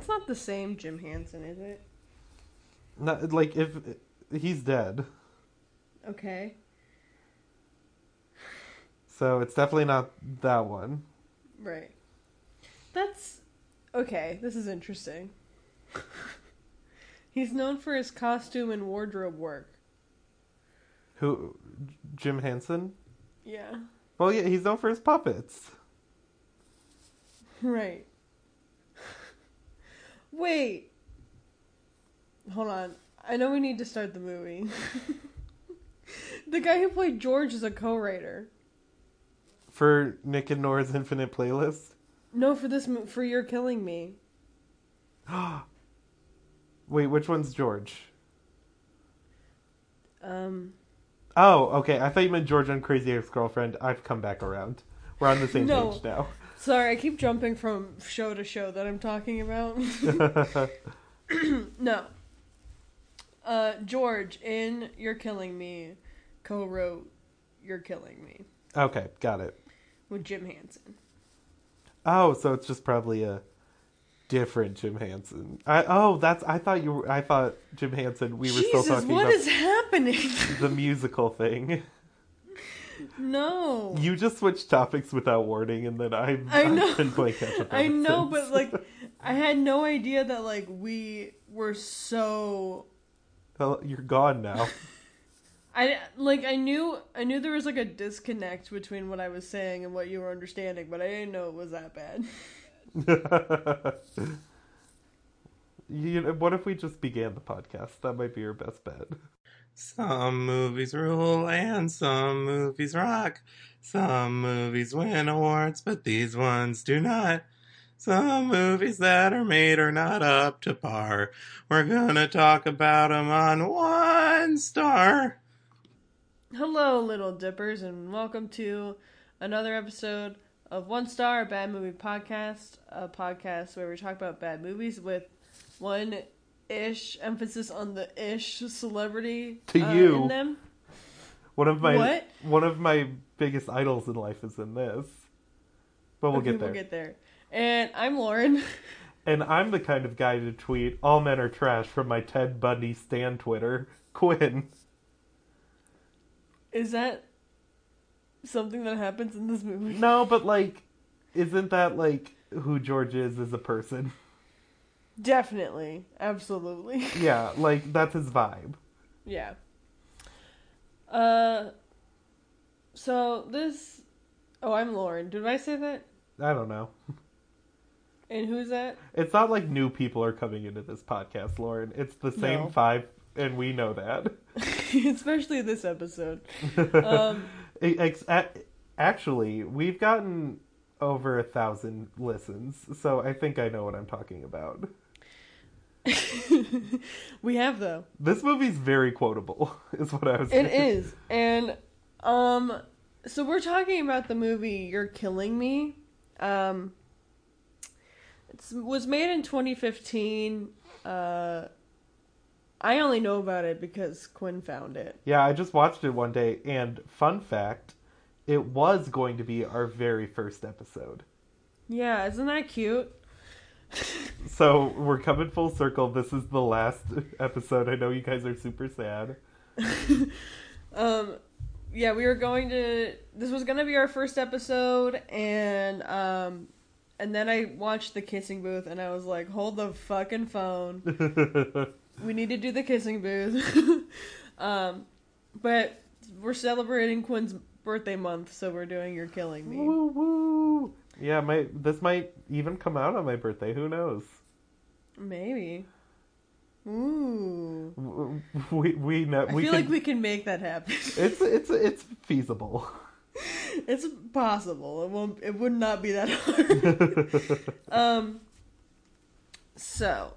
It's not the same Jim Hansen, is it? Not like if he's dead, Okay. so it's definitely not that one. Right. That's okay. This is interesting. He's known for his costume and wardrobe work. Who? Jim Hansen? Yeah. Well, yeah, he's known for his puppets. Right. Wait. Hold on. I know we need to start the movie. the guy who played George is a co-writer. For Nick and Nora's Infinite Playlist. No, for this for You're Killing Me. Wait, which one's George? Um Oh, okay. I thought you meant George on Crazy Ex-Girlfriend. I've come back around. We're on the same No. page now. Sorry, I keep jumping from show to show that I'm talking about. no. Uh George in You're Killing Me co-wrote You're Killing Me okay, got it. with Jim Hansen. Oh, so it's just probably a different Jim Hansen. I oh, that's I thought you were I thought Jim Hansen we were Jesus, still talking what about is happening? the musical thing. no. You just switched topics without warning and then I I know. I've been playing catch up. I know, since. but like, I had no idea that like we were so. Well, you're gone now. I like I knew I knew there was like a disconnect between what I was saying and what you were understanding, but I didn't know it was that bad. you know, what if we just began the podcast? That might be your best bet. Some movies rule and some movies rock. Some movies win awards, but these ones do not. Some movies that are made are not up to par. We're gonna talk about 'em on one star. Hello, little dippers, and welcome to another episode of One Star Bad Movie Podcast, a podcast where we talk about bad movies with one ish emphasis on the ish celebrity To uh, you. in them. One of my What? one of my biggest idols in life is in this. But we'll Okay, get there. We'll get there. And I'm Lauren. And I'm the kind of guy to tweet all men are trash from my Ted Bundy stan Twitter. Quinn. Is that something that happens in this movie? No, but like isn't that like who George is as a person? Definitely. Absolutely. Yeah, like that's his vibe. yeah. Uh so this Oh, I'm Lauren. Did I say that? I don't know. And who's that? It's not like new people are coming into this podcast, Lauren. It's the same No. five and we know that. Especially this episode. Um actually, we've gotten over a thousand listens, so I think I know what I'm talking about. we have though. This movie's very quotable, is what I was. It is. And um so we're talking about the movie You're Killing Me. Um it was made in 2015. Uh I only know about it because Quinn found it. Yeah, I just watched it one day, and fun fact, it was going to be our very first episode. Yeah, isn't that cute? So we're coming full circle. This is the last episode. I know you guys are super sad. Um yeah, we were going to this was going to be our first episode and um and then I watched the kissing booth and I was like, "Hold the fucking phone." we need to do the kissing booth. um, but we're celebrating Quinn's birthday month, so we're doing "You're Killing Me." woo woo. Yeah, my this might even come out on my birthday. Who knows? Maybe. Ooh. We we know I we feel can, like we can make that happen. It's it's it's feasible. it's possible. It won't. It would not be that hard. um. So,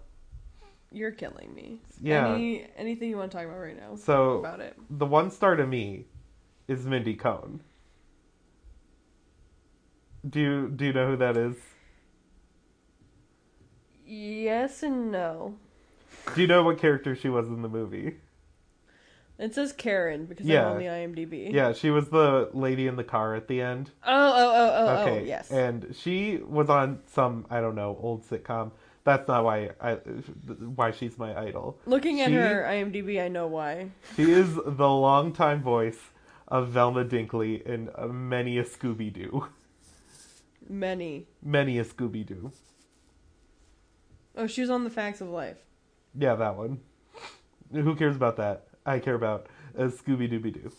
you're killing me. Yeah. Any anything you want to talk about right now? So about it. the one star to me is Mindy Cohn. Do you do you know who that is? Yes and no. Do you know what character she was in the movie? It says Karen because Yeah. I'm on the IMDb. Yeah, she was the lady in the car at the end. Oh, oh, oh, oh, Okay. oh, yes. And she was on some, I don't know, old sitcom. That's not why I why she's my idol. Looking at She- her IMDb, I know why. She is the longtime voice of Velma Dinkley in uh, many a Scooby Doo. Many. Many a Scooby Doo. Oh, she was on the Facts of Life. Yeah, that one. Who cares about that? I care about a Scooby Dooby Doo.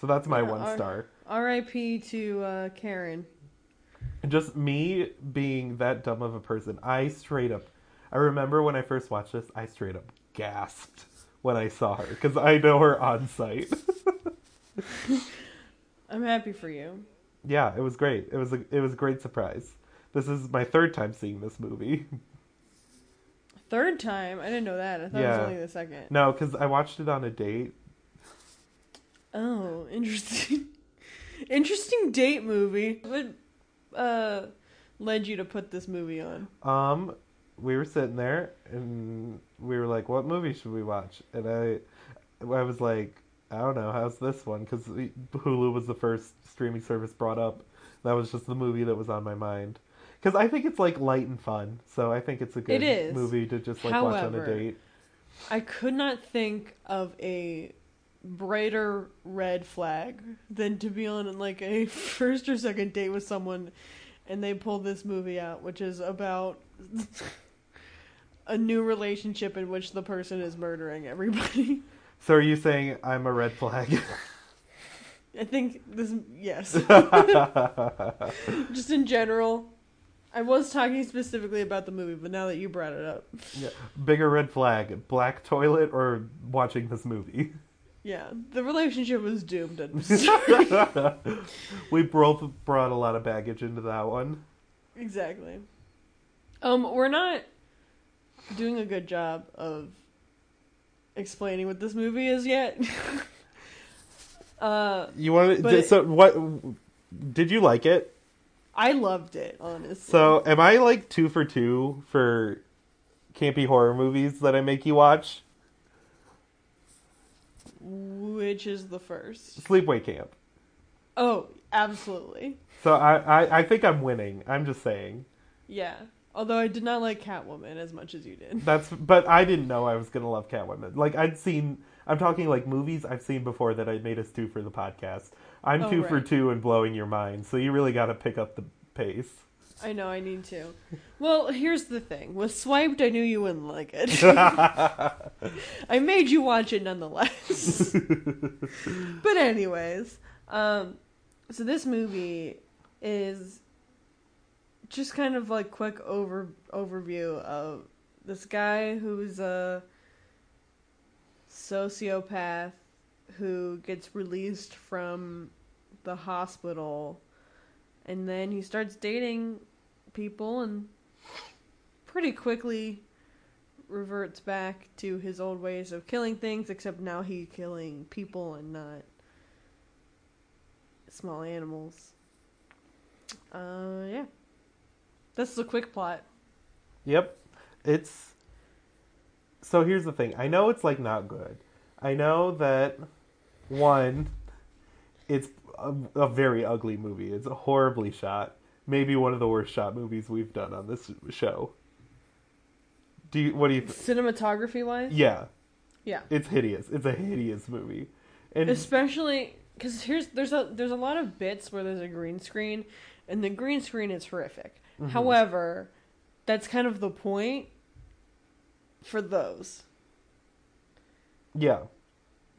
So that's my Yeah, one our- star. R.I.P. to uh, Karen. Just me being that dumb of a person. I straight up. I remember when I first watched this, I straight up gasped when I saw her because I know her on site. I'm happy for you. yeah, it was great. It was a it was a great surprise. This is my third time seeing this movie. Third time? I didn't know that. I thought it was only the second. No, because I watched it on a date. Oh, interesting. interesting date movie. What uh, led you to put this movie on? Um, we were sitting there and we were like, "What movie should we watch?" And I, I was like, "I don't know. How's this one?" Because Hulu was the first streaming service brought up. That was just the movie that was on my mind. Because I think it's like light and fun, so I think it's a good It movie to just like watch on a However, date. I could not think of a brighter red flag than to be on like a first or second date with someone and they pull this movie out, which is about a new relationship in which the person is murdering everybody. So are you saying I'm a red flag? I think this, yes. Just in general. I was talking specifically about the movie, but now that you brought it up, yeah. Bigger red flag: black toilet or watching this movie? yeah, the relationship was doomed at the start. we both brought a lot of baggage into that one. Exactly. Um, we're not doing a good job of explaining what this movie is yet. uh, You want to? it- So what? Did you like it? I loved it, honestly. So am I like two for two for campy horror movies that I make you watch? which is the first? Sleepaway Camp. Oh, absolutely. So I, I I think I'm winning. I'm just saying. Yeah. Although I did not like Catwoman as much as you did. That's but I didn't know I was gonna love Catwoman. Like I'd seen. I'm talking like movies I've seen before that I made us do for the podcast. I'm Oh, two for two and blowing your mind. So you really got to pick up the pace. I know I need to. Well, here's the thing. With Swiped, I knew you wouldn't like it. I made you watch it nonetheless. but anyways, um, so this movie is just kind of like quick over overview of this guy who's a sociopath who gets released from the hospital and then he starts dating people and pretty quickly reverts back to his old ways of killing things except now he's killing people and not small animals. Uh yeah that's a quick plot Yep. It's So here's the thing. I know it's like not good. I know that one it's a, a very ugly movie. It's horribly shot. Maybe one of the worst shot movies we've done on this show. Do you what do you th- cinematography wise Yeah, yeah it's hideous. It's a hideous movie. And especially because here's there's a there's a lot of bits where there's a green screen and the green screen is horrific Mhm. however that's kind of the point for those yeah.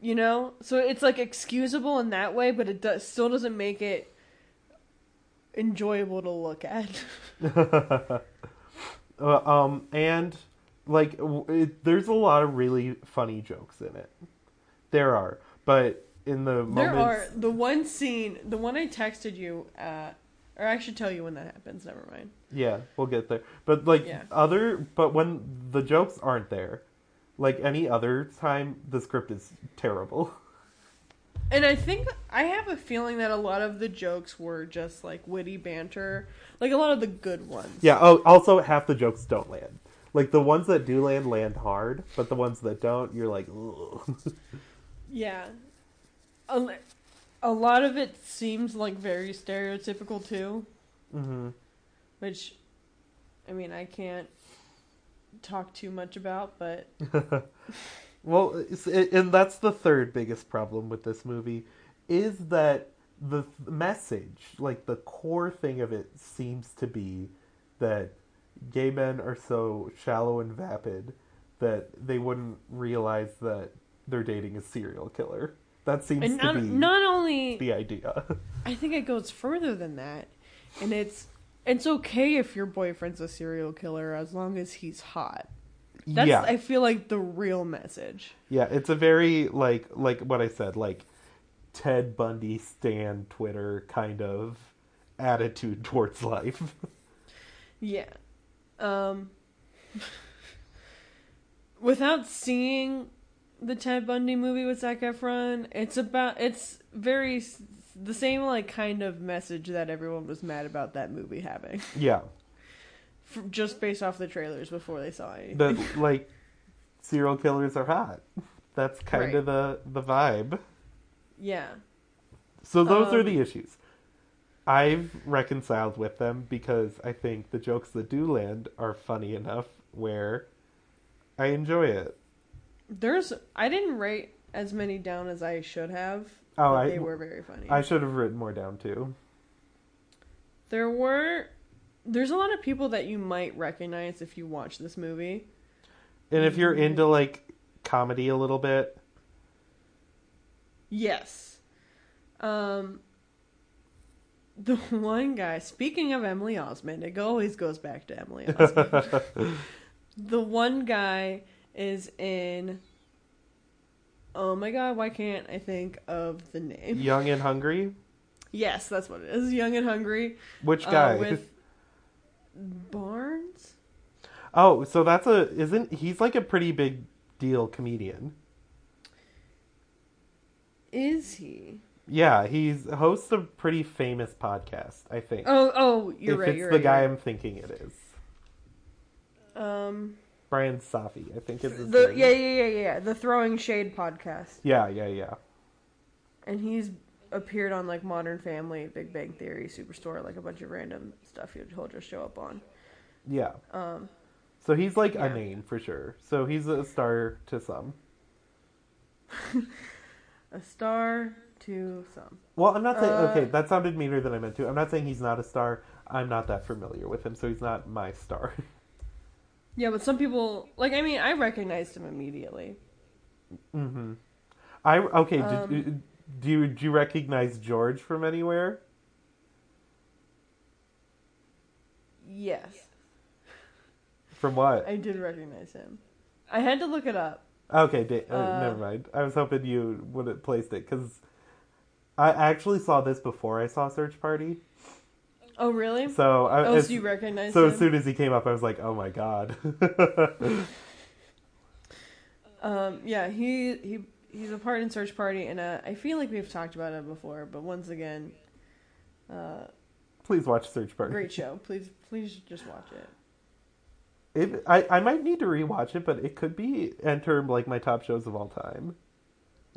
you know so it's like excusable in that way but it does, still doesn't make it enjoyable to look at Uh, um, and like it, there's a lot of really funny jokes in it. There are, but in the there are the one scene the one i texted you uh or i should tell you when that happens never mind yeah, we'll get there. But like Yeah. other, but when the jokes aren't there, like any other time, the script is terrible. And I think I have a feeling that a lot of the jokes were just like witty banter, like a lot of the good ones. Yeah. Oh, also half the jokes don't land. Like the ones that do land land hard, but the ones that don't, you're like, Ugh. Yeah. A, lot of it seems like very stereotypical too. hmm which, I mean, I can't talk too much about, but well, it- and that's the third biggest problem with this movie is that the message, like the core thing of it, seems to be that gay men are so shallow and vapid that they wouldn't realize that they're dating a serial killer. That seems and to not, be not only the idea. I think it goes further than that, and it's it's okay if your boyfriend's a serial killer as long as he's hot. That's yeah, I feel like the real message. yeah. It's a very like like what I said, like Ted Bundy stan Twitter kind of attitude towards life. Yeah. Um without seeing the Ted Bundy movie with Zac Efron, it's about it's very the same like kind of message that everyone was mad about that movie having, yeah. just based off the trailers before they saw it. that like serial killers are hot. That's kind Right. of the the vibe. yeah. So those are Um, the issues. I've reconciled with them because I think the jokes that do land are funny enough where I enjoy it. There's I didn't write as many down as I should have. Oh, I- they were very funny. I should have written more down too. there were there's a lot of people that you might recognize if you watch this movie. And if you're into like comedy a little bit, Yes. Um the one guy, speaking of Emily Osment, it always goes back to Emily Osment. the one guy is in Oh my god, why can't I think of the name? young and hungry, Yes, that's what it is. Young and Hungry. which uh, guy? with Barnes? oh, so that's a isn't he's like a pretty big deal comedian. Is he? Yeah, he's hosts a pretty famous podcast, I think. Oh, oh, you're if right. it's You're the right, guy you're I'm thinking it is. Um, Bryan Safi, I think is his the name. yeah, yeah, yeah, yeah, the Throwing Shade podcast. Yeah, yeah, yeah. and he's appeared on like Modern Family, Big Bang Theory, Superstore, like a bunch of random stuff he'll just show up on. Yeah. Um, So he's like Yeah. a name for sure. So he's a star to some. a star to some. Well, I'm not saying Uh, okay, that sounded meaner than I meant to. I'm not saying he's not a star. I'm not that familiar with him, so he's not my star. Yeah, but some people like. I mean, I recognized him immediately. hmm I okay. Um, did, do you do you recognize George from anywhere? Yes, From what? I did recognize him. I had to look it up. Okay, da- uh, Uh, never mind. I was hoping you would have placed it because I actually saw this before I saw Search Party. Oh, really? So I, oh, as, so you recognize so him? as soon as he came up, I was like, "Oh my god!" Um, yeah, he he he's a part in Search Party, and uh, I feel like we've talked about it before, but once again, uh, Please watch Search Party. great show. Please, please just watch it. It, I, I might need to rewatch it, but it could be enter like my top shows of all time,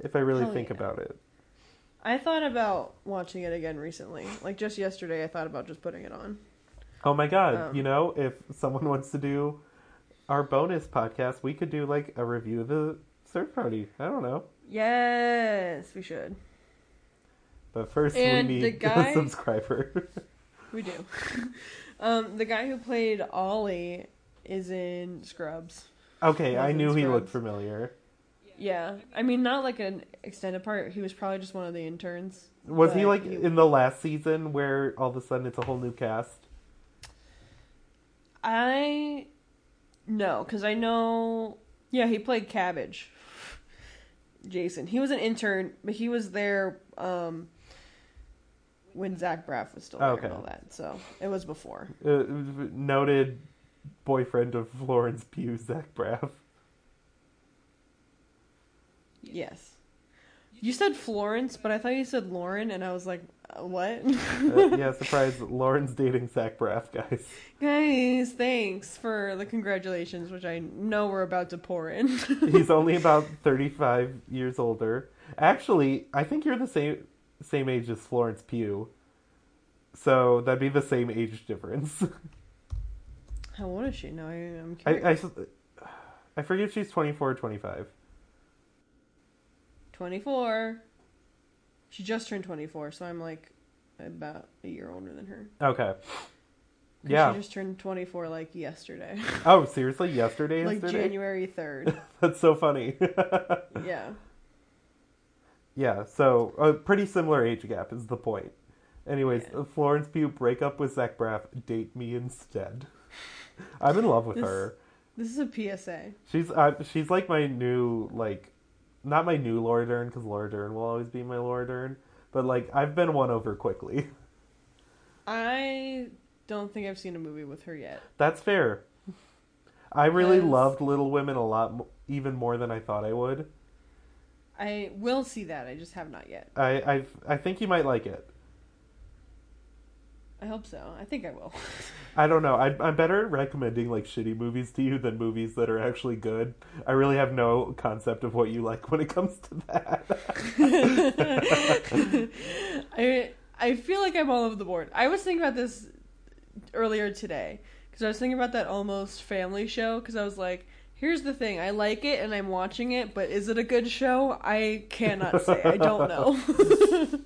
if I really Hell think yeah. about it. I thought about watching it again recently. Like just yesterday, I thought about just putting it on. Oh my god! Um, you know, if someone wants to do our bonus podcast, we could do like a review of the Search Party. I don't know, Yes, we should. but first And we the need guy- a subscriber. We do. um, the guy who played Ollie is in Scrubs. okay, I knew he looked familiar. Yeah, I mean not like an extended part. He was probably just one of the interns. Was he like in the last season where all of a sudden it's a whole new cast? I no, because I know. Yeah, he played Cabbage. Jason. He was an intern, but he was there um, when Zach Braff was still there Okay. and all that. So it was before. Uh, noted boyfriend of Florence Pugh, Zach Braff. Yes. You said Florence, but I thought you said Lauren, and I was like, uh, what? Uh, yeah, surprise! Lauren's dating Zach Braff, guys. Guys, thanks for the congratulations, which I know we're about to pour in. He's only about thirty-five years older. Actually, I think you're the same same age as Florence Pugh, so that'd be the same age difference. How old is she? No, I, I'm I, curious. I, I forget if she's 24 or 25. 24. She just turned 24, so I'm like about a year older than her. Okay. Yeah. She just turned 24 like yesterday. Oh, seriously? Yesterday? like Yesterday? January 3rd. That's so funny. yeah. yeah, so a pretty similar age gap is the point. Anyways, Yeah. Florence Pugh break up with Zach Braff, date me instead. I'm in love with This- her. This is a PSA. She's uh, she's like my new like, not my new Laura Dern because Laura Dern will always be my Laura Dern, but like I've been won over quickly. I don't think I've seen a movie with her yet. That's fair. I really Because- loved Little Women a lot, m- even more than I thought I would. I will see that. I just have not yet. I I I think you might like it. I hope so. I think I will. I don't know. I, I'm better at recommending like shitty movies to you than movies that are actually good. I really have no concept of what you like when it comes to that. I I feel like I'm all over the board. I was thinking about this earlier today because I was thinking about that almost family show because I was like, here's the thing, I like it and I'm watching it, but is it a good show? I cannot say. I don't know.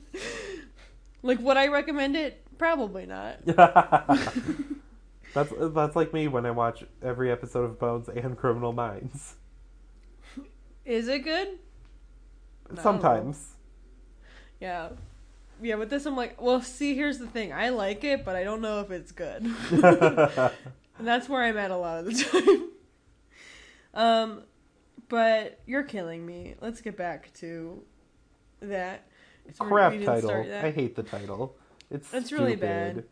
like would I recommend it? Probably not. that's that's like me when I watch every episode of Bones and Criminal Minds. Is it good? No. Sometimes. Yeah. Yeah, with this I'm like, well, see, here's the thing. I like it, but I don't know if it's good. And that's where I'm at a lot of the time. um, but you're killing me. Let's get back to that. So Crap title. that. I hate the title. It's It's really bad.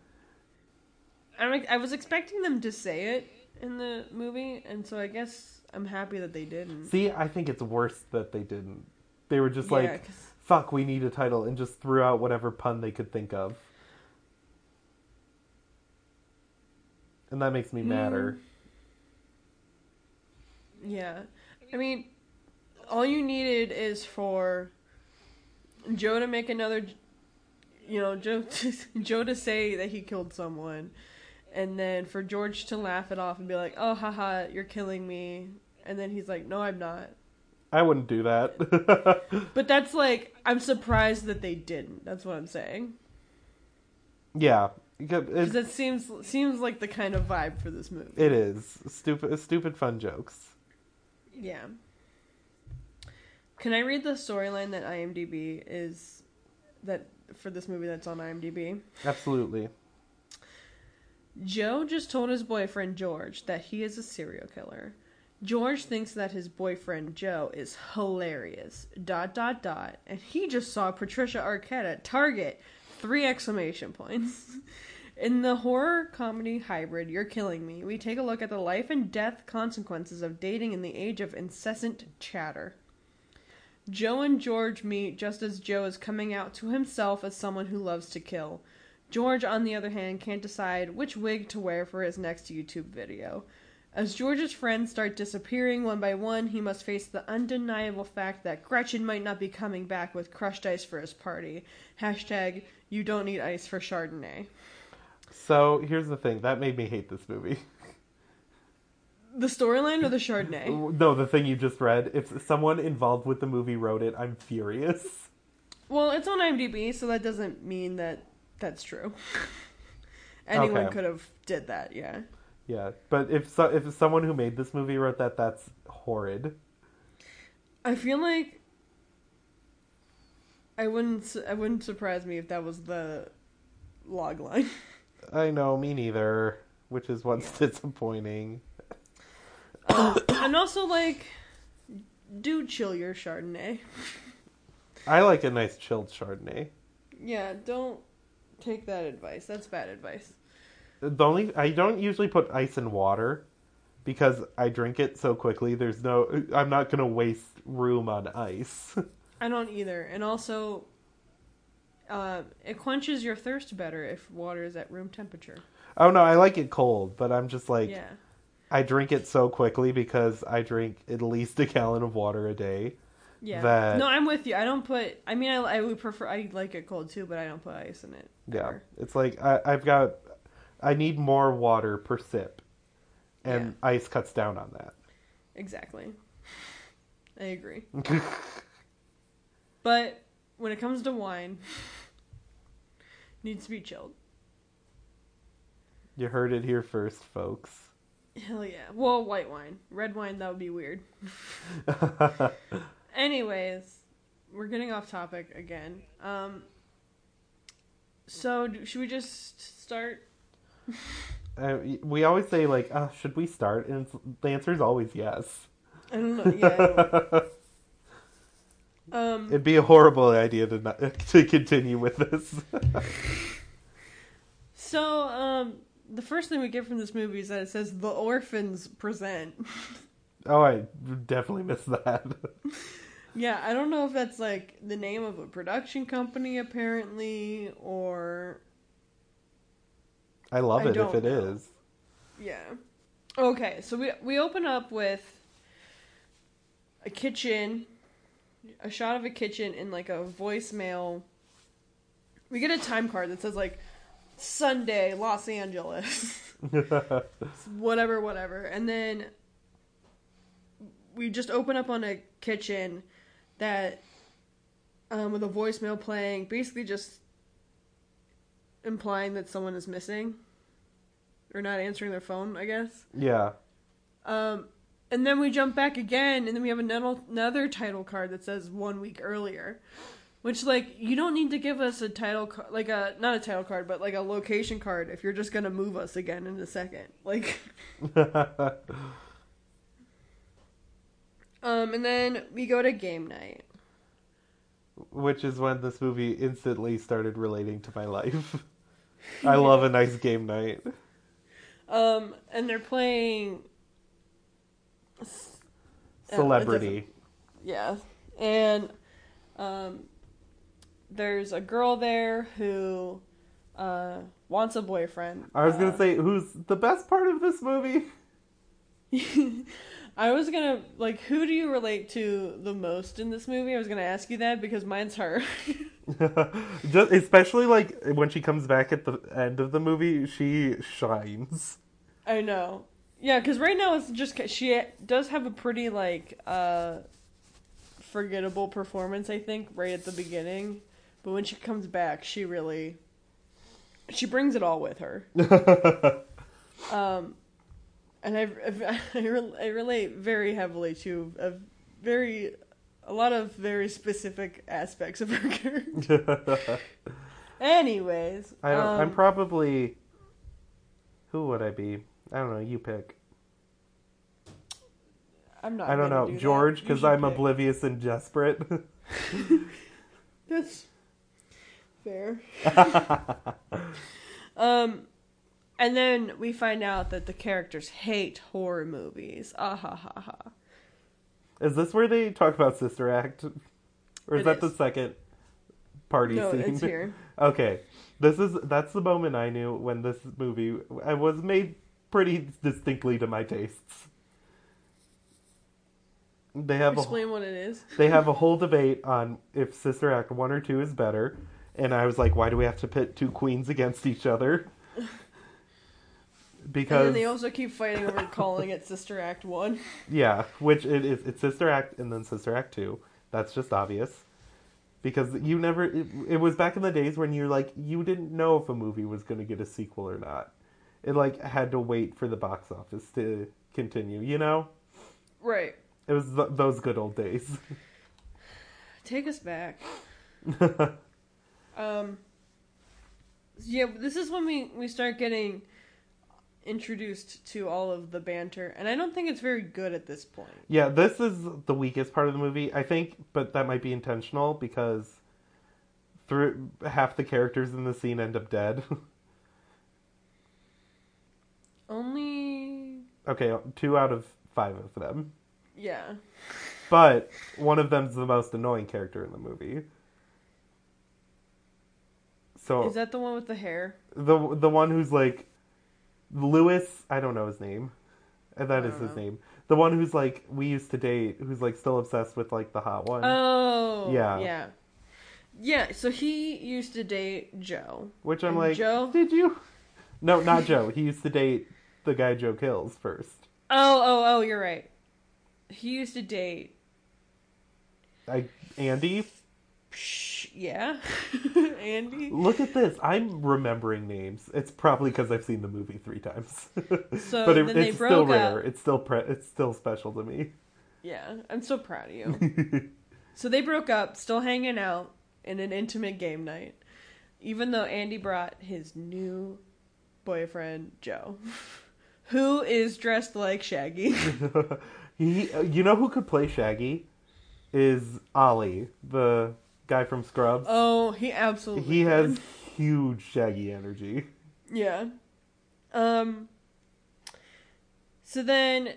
I'm, I was expecting them to say it in the movie, and so I guess I'm happy that they didn't. See, I think it's worse that they didn't. They were just Yeah, like, 'cause- "Fuck, we need a title," and just threw out whatever pun they could think of. And that makes me madder. Hmm. Yeah. I mean, all you needed is for Joe to make another, you know, Joe to, Joe to say that he killed someone, and then for George to laugh it off and be like, "Oh, haha, you're killing me," and then he's like, "No, I'm not." I wouldn't do that. But that's like, I'm surprised that they didn't. That's what I'm saying. yeah, because it seems seems like the kind of vibe for this movie. it is stupid. Stupid fun jokes. Yeah. Can I read the storyline that IMDb is that for this movie that's on IMDb? Absolutely. Joe just told his boyfriend George that he is a serial killer. George thinks that his boyfriend Joe is hilarious. Dot dot dot. And he just saw Patricia Arquette at Target. Three exclamation points. In the horror comedy hybrid You're Killing Me, we take a look at the life and death consequences of dating in the age of incessant chatter. Joe and George meet just as Joe is coming out to himself as someone who loves to kill. George, on the other hand, can't decide which wig to wear for his next YouTube video. As George's friends start disappearing one by one, he must face the undeniable fact that Gretchen might not be coming back with crushed ice for his party. Hashtag, you don't need ice for Chardonnay. So here's the thing that made me hate this movie. The storyline or the Chardonnay? No, the thing you just read. If someone involved with the movie wrote it, I'm furious. Well, it's on IMDb, so that doesn't mean that that's true. Anyone Okay. could have did that, yeah. Yeah, but if so, if someone who made this movie wrote that, that's horrid. I feel like I wouldn't I wouldn't surprise me if that was the log line. I know, me neither. Which is what's disappointing. Um, and also like do chill your Chardonnay. I like a nice chilled Chardonnay. Yeah, don't take that advice. That's bad advice. The only I don't usually put ice in water because I drink it so quickly. There's no I'm not gonna waste room on ice. I don't either. And also uh, it quenches your thirst better if water is at room temperature. oh no, I like it cold, but I'm just like yeah. I drink it so quickly because I drink at least a gallon of water a day. Yeah. that- No, I'm with you. I don't put. I mean, I, I would prefer. I like it cold too, but I don't put ice in it. Yeah, ever. it's like I, I've got I need more water per sip, and ice cuts down on that. Exactly. I agree. But when it comes to wine, needs to be chilled. You heard it here first, folks. Hell yeah. Well, white wine. Red wine, that would be weird. Anyways, we're getting off topic again. Um, so, do, should we just start? Uh, we always say like, uh, "Should we start?" And the answer is always yes. I don't know. Yeah. um, It'd be a horrible idea to not, to continue with this. so, um, the first thing we get from this movie is that it says the orphans present. oh, I definitely missed that. yeah, I don't know if that's like the name of a production company, apparently, or I love I it if don't it know. is. Yeah. Okay, so we we open up with a kitchen, a shot of a kitchen in like a voicemail. We get a time card that says like Sunday, Los Angeles. whatever, whatever. And then we just open up on a kitchen that um with a voicemail playing, basically just implying that someone is missing or not answering their phone, I guess. yeah. Um, and then we jump back again, and then we have another, another title card that says one week earlier. Which, like, you don't need to give us a title, ca- like a not a title card, but like a location card if you're just gonna move us again in a second. Like, um, and then we go to game night. Which is when this movie instantly started relating to my life. I love a nice game night. Um, and they're playing, Yeah, Celebrity. yeah, and um, there's a girl there who uh wants a boyfriend. I was gonna Uh, say, who's the best part of this movie? I was gonna like, who do you relate to the most in this movie? I was gonna ask you that because mine's her. Just especially like when she comes back at the end of the movie, she shines. I know. Yeah, because right now it's just she does have a pretty like uh forgettable performance. I think right at the beginning, but when she comes back, she really she brings it all with her. Um, and I I, re- I relate very heavily to a very a lot of very specific aspects of her character. Anyways, I don't, I'm um, probably. Who would I be? I don't know. You pick. I'm not. I don't know do. George because I'm pick. oblivious and desperate. That's fair. um, and then we find out that the characters hate horror movies. Ah ha ha ha. is this where they talk about Sister Act, or is It that the second party No, scene? it's here. Okay, this is that's the moment I knew when this movie I was made pretty distinctly to my tastes. They have a Explain what it is. they have a whole debate on if Sister Act one or two is better, and I was like, why do we have to pit two queens against each other? And Because then they also keep fighting over calling it Sister Act One. yeah, which it is it's Sister Act and then Sister Act two. That's just obvious. Because you never it, it was back in the days when you're like you didn't know if a movie was going to get a sequel or not. It like had to wait for the box office to continue, you know? Right. It was th- those good old days. Take us back. Um. Yeah, this is when we we start getting introduced to all of the banter, and I don't think it's very good at this point. Yeah, this is the weakest part of the movie, I think, but that might be intentional because through half the characters in the scene end up dead. Only, okay, two out of five of them. yeah. But one of them's the most annoying character in the movie. So Is that the one with the hair? the the one who's like Lewis, I don't know his name. And that is his know. name. The one who's like we used to date, who's like still obsessed with like the hot one. Oh, Yeah. yeah, yeah. So he used to date Joe. which I'm and like, Joe? did you? No, not Joe. He used to date the guy Joe kills first. Oh, oh, oh, you're right. He used to date. I Andy. Psh, yeah, Andy. Look at this. I'm remembering names. It's probably because I've seen the movie three times. So but it, it's still up. rare. It's still pre- it's still special to me. Yeah, I'm so proud of you. so they broke up, still hanging out in an intimate game night, even though Andy brought his new boyfriend Joe, who is dressed like Shaggy. he, you know who could play Shaggy? Is Ollie, the guy from Scrubs. oh, he absolutely. he could. has huge Shaggy energy. Yeah. Um. So then,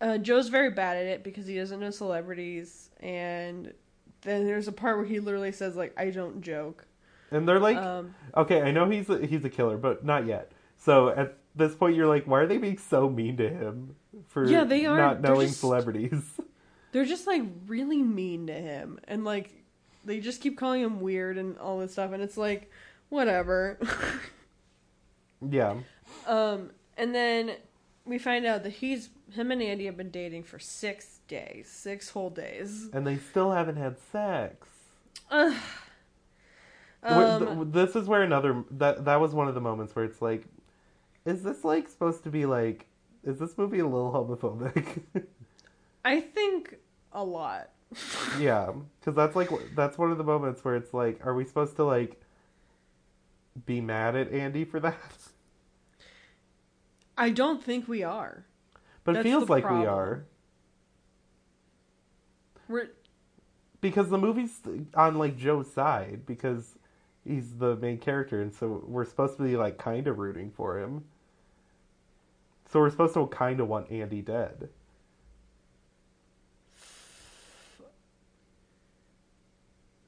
uh, Joe's very bad at it because he doesn't know celebrities, and then there's a part where he literally says like, "I don't joke." And they're like, Um. okay, I know he's a, he's a killer, but not yet. So at this point, you're like, why are they being so mean to him for Yeah, they are. not knowing just- celebrities? they're just like really mean to him and like they just keep calling him weird and all this stuff and it's like whatever yeah, um and then we find out that he's him and andy have been dating for six days six whole days and they still haven't had sex. Ugh. Um, this is where another that that was one of the moments where it's like, is this like supposed to be like, is this movie a little homophobic? i think a lot yeah, because that's like that's one of the moments where it's like, are we supposed to like be mad at Andy for that? i don't think we are But it feels like we are we're because the movie's on like Joe's side because he's the main character, and so we're supposed to be like kind of rooting for him. So we're supposed to kind of want Andy dead.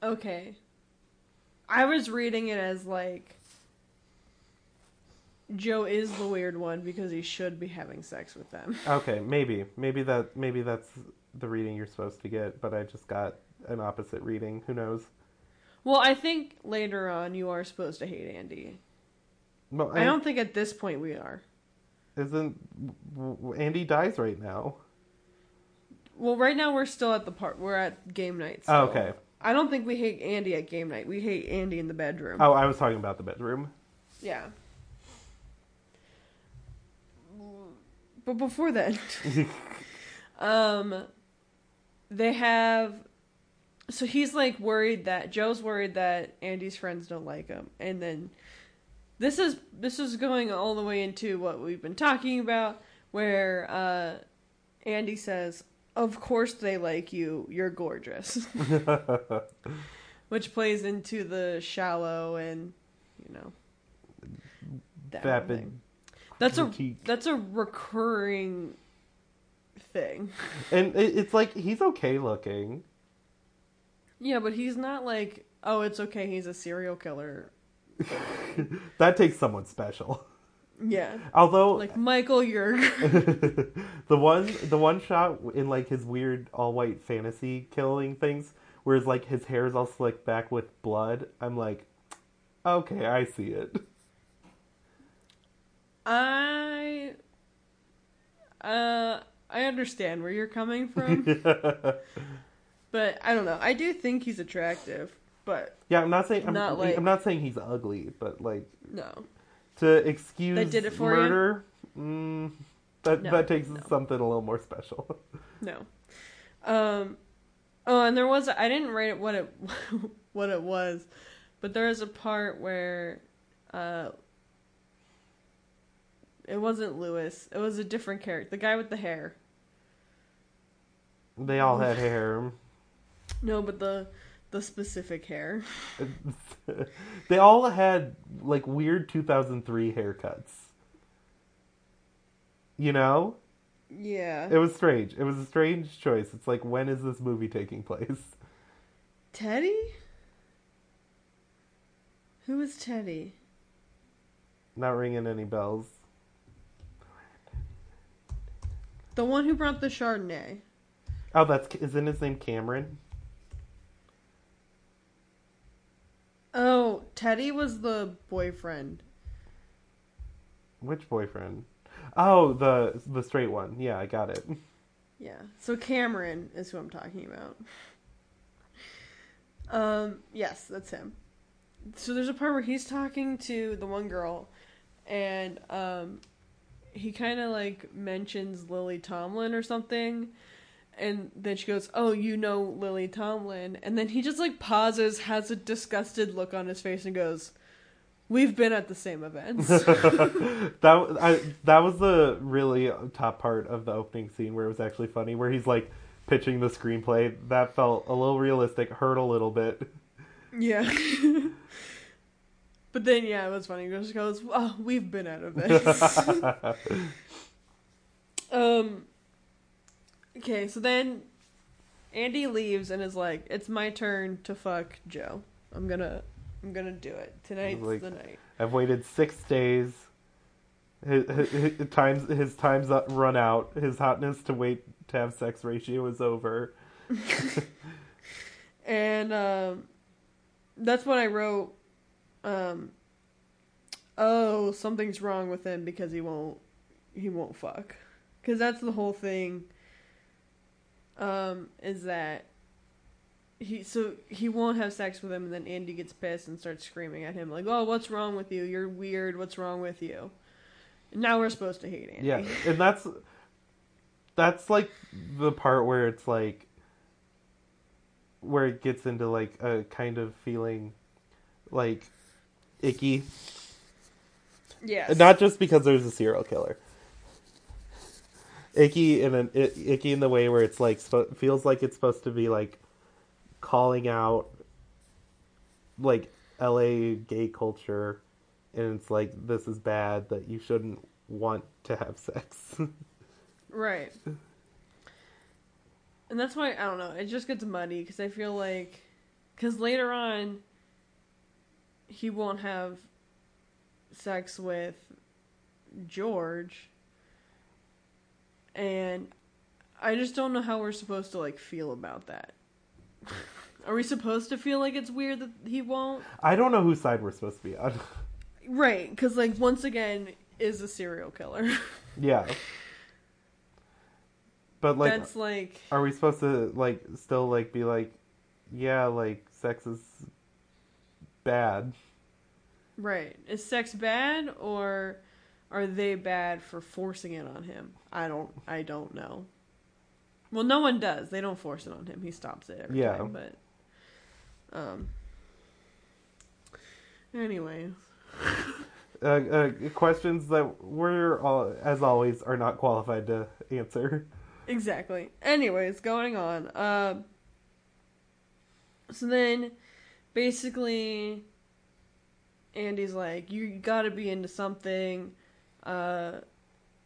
Okay i was reading it as like joe is the weird one because he should be having sex with them Okay, maybe, maybe that, maybe that's the reading you're supposed to get, but I just got an opposite reading. Who knows? Well, I think later on you are supposed to hate Andy. Well, I don't think at this point we are. Isn't Andy dies right now? Well, right now we're still at the part we're at game night. Oh, still. okay. I don't think we hate Andy at game night. We hate Andy in the bedroom. Oh, I was talking about the bedroom. Yeah. But before then, um, they have. So he's like worried that Joe's worried that Andy's friends don't like him, and then this is this is going all the way into what we've been talking about, where uh, Andy says, "Of course they like you. You're gorgeous," which plays into the shallow and you know that Vapid thing. That's a that's a recurring thing. and it, it's like he's okay looking. Yeah, but he's not like, oh, it's okay. He's a serial killer. that takes someone special. Yeah, Although like Michael Yerg. the one the one shot in like his weird all white fantasy killing things, whereas like his hair is all slicked back with blood. I'm like, okay, I see it. I, uh, I understand where you're coming from, but I don't know. I do think he's attractive, but yeah, I'm not saying I'm Not not, like- I'm not saying he's ugly, but like no. To excuse That did it for you? murder, mm, that No, that takes no. something a little more special. No. Um oh and there was I didn't write it what it what it was, but there was a part where uh it wasn't Lewis. It was a different character. The guy with the hair. they all had hair. No, but the the specific hair. they all had like weird 2003 haircuts. You know? Yeah. It was strange. It was a strange choice. It's like, when is this movie taking place? Teddy? Who is Teddy? Not ringing any bells. The one who brought the Chardonnay. Oh, that's isn't his name Cameron? Oh, Teddy was the boyfriend. Which boyfriend? Oh, the the straight one. Yeah, I got it. Yeah. So Cameron is who I'm talking about. Um, yes, that's him. So there's a part where he's talking to the one girl and um he kind of like mentions Lily Tomlin or something and then she goes, "Oh, you know Lily Tomlin." And then he just like pauses, has a disgusted look on his face and goes, "We've been at the same events." that I that was the really top part of the opening scene where it was actually funny, where he's like pitching the screenplay. That felt a little realistic, hurt a little bit. Yeah. but then, yeah, it was funny. He just goes, oh, we've been at events. um, okay, so then Andy leaves and is like, it's my turn to fuck Joe. I'm gonna, I'm gonna do it. Tonight's Like- the night. I've waited six days. His, his, his times his time's up- run out. His hotness to wait to have sex ratio is over. And, um, that's when I wrote, um, oh, something's wrong with him because he won't, he won't fuck. Because that's the whole thing, um, is that he, so he won't have sex with him and then Andy gets pissed and starts screaming at him like, oh, what's wrong with you? You're weird. What's wrong with you? And now we're supposed to hate Andy. Yeah, and that's that's like the part where it's like where it gets into like a kind of feeling like icky. Yes. Not just because there's a serial killer. Icky in an icky in the way where it's like feels like it's supposed to be like calling out like LA gay culture and it's like this is bad that you shouldn't want to have sex. Right. And that's why I don't know. It just gets muddy because I feel like because later on he won't have sex with George, and I just don't know how we're supposed to like feel about that. Are we supposed to feel like it's weird that he won't? I don't know whose side we're supposed to be on. Right, because like once again is a serial killer. yeah. But like That's like are we supposed to like still like be like yeah, like sex is bad. Right. Is sex bad or are they bad for forcing it on him? I don't I don't know. Well, no one does. They don't force it on him. He stops it every Yeah. time, but um anyway. Uh, uh, questions that we're all, as always are not qualified to answer. Exactly. Anyways, going on. Uh, so then, basically, Andy's like, "You got to be into something," uh,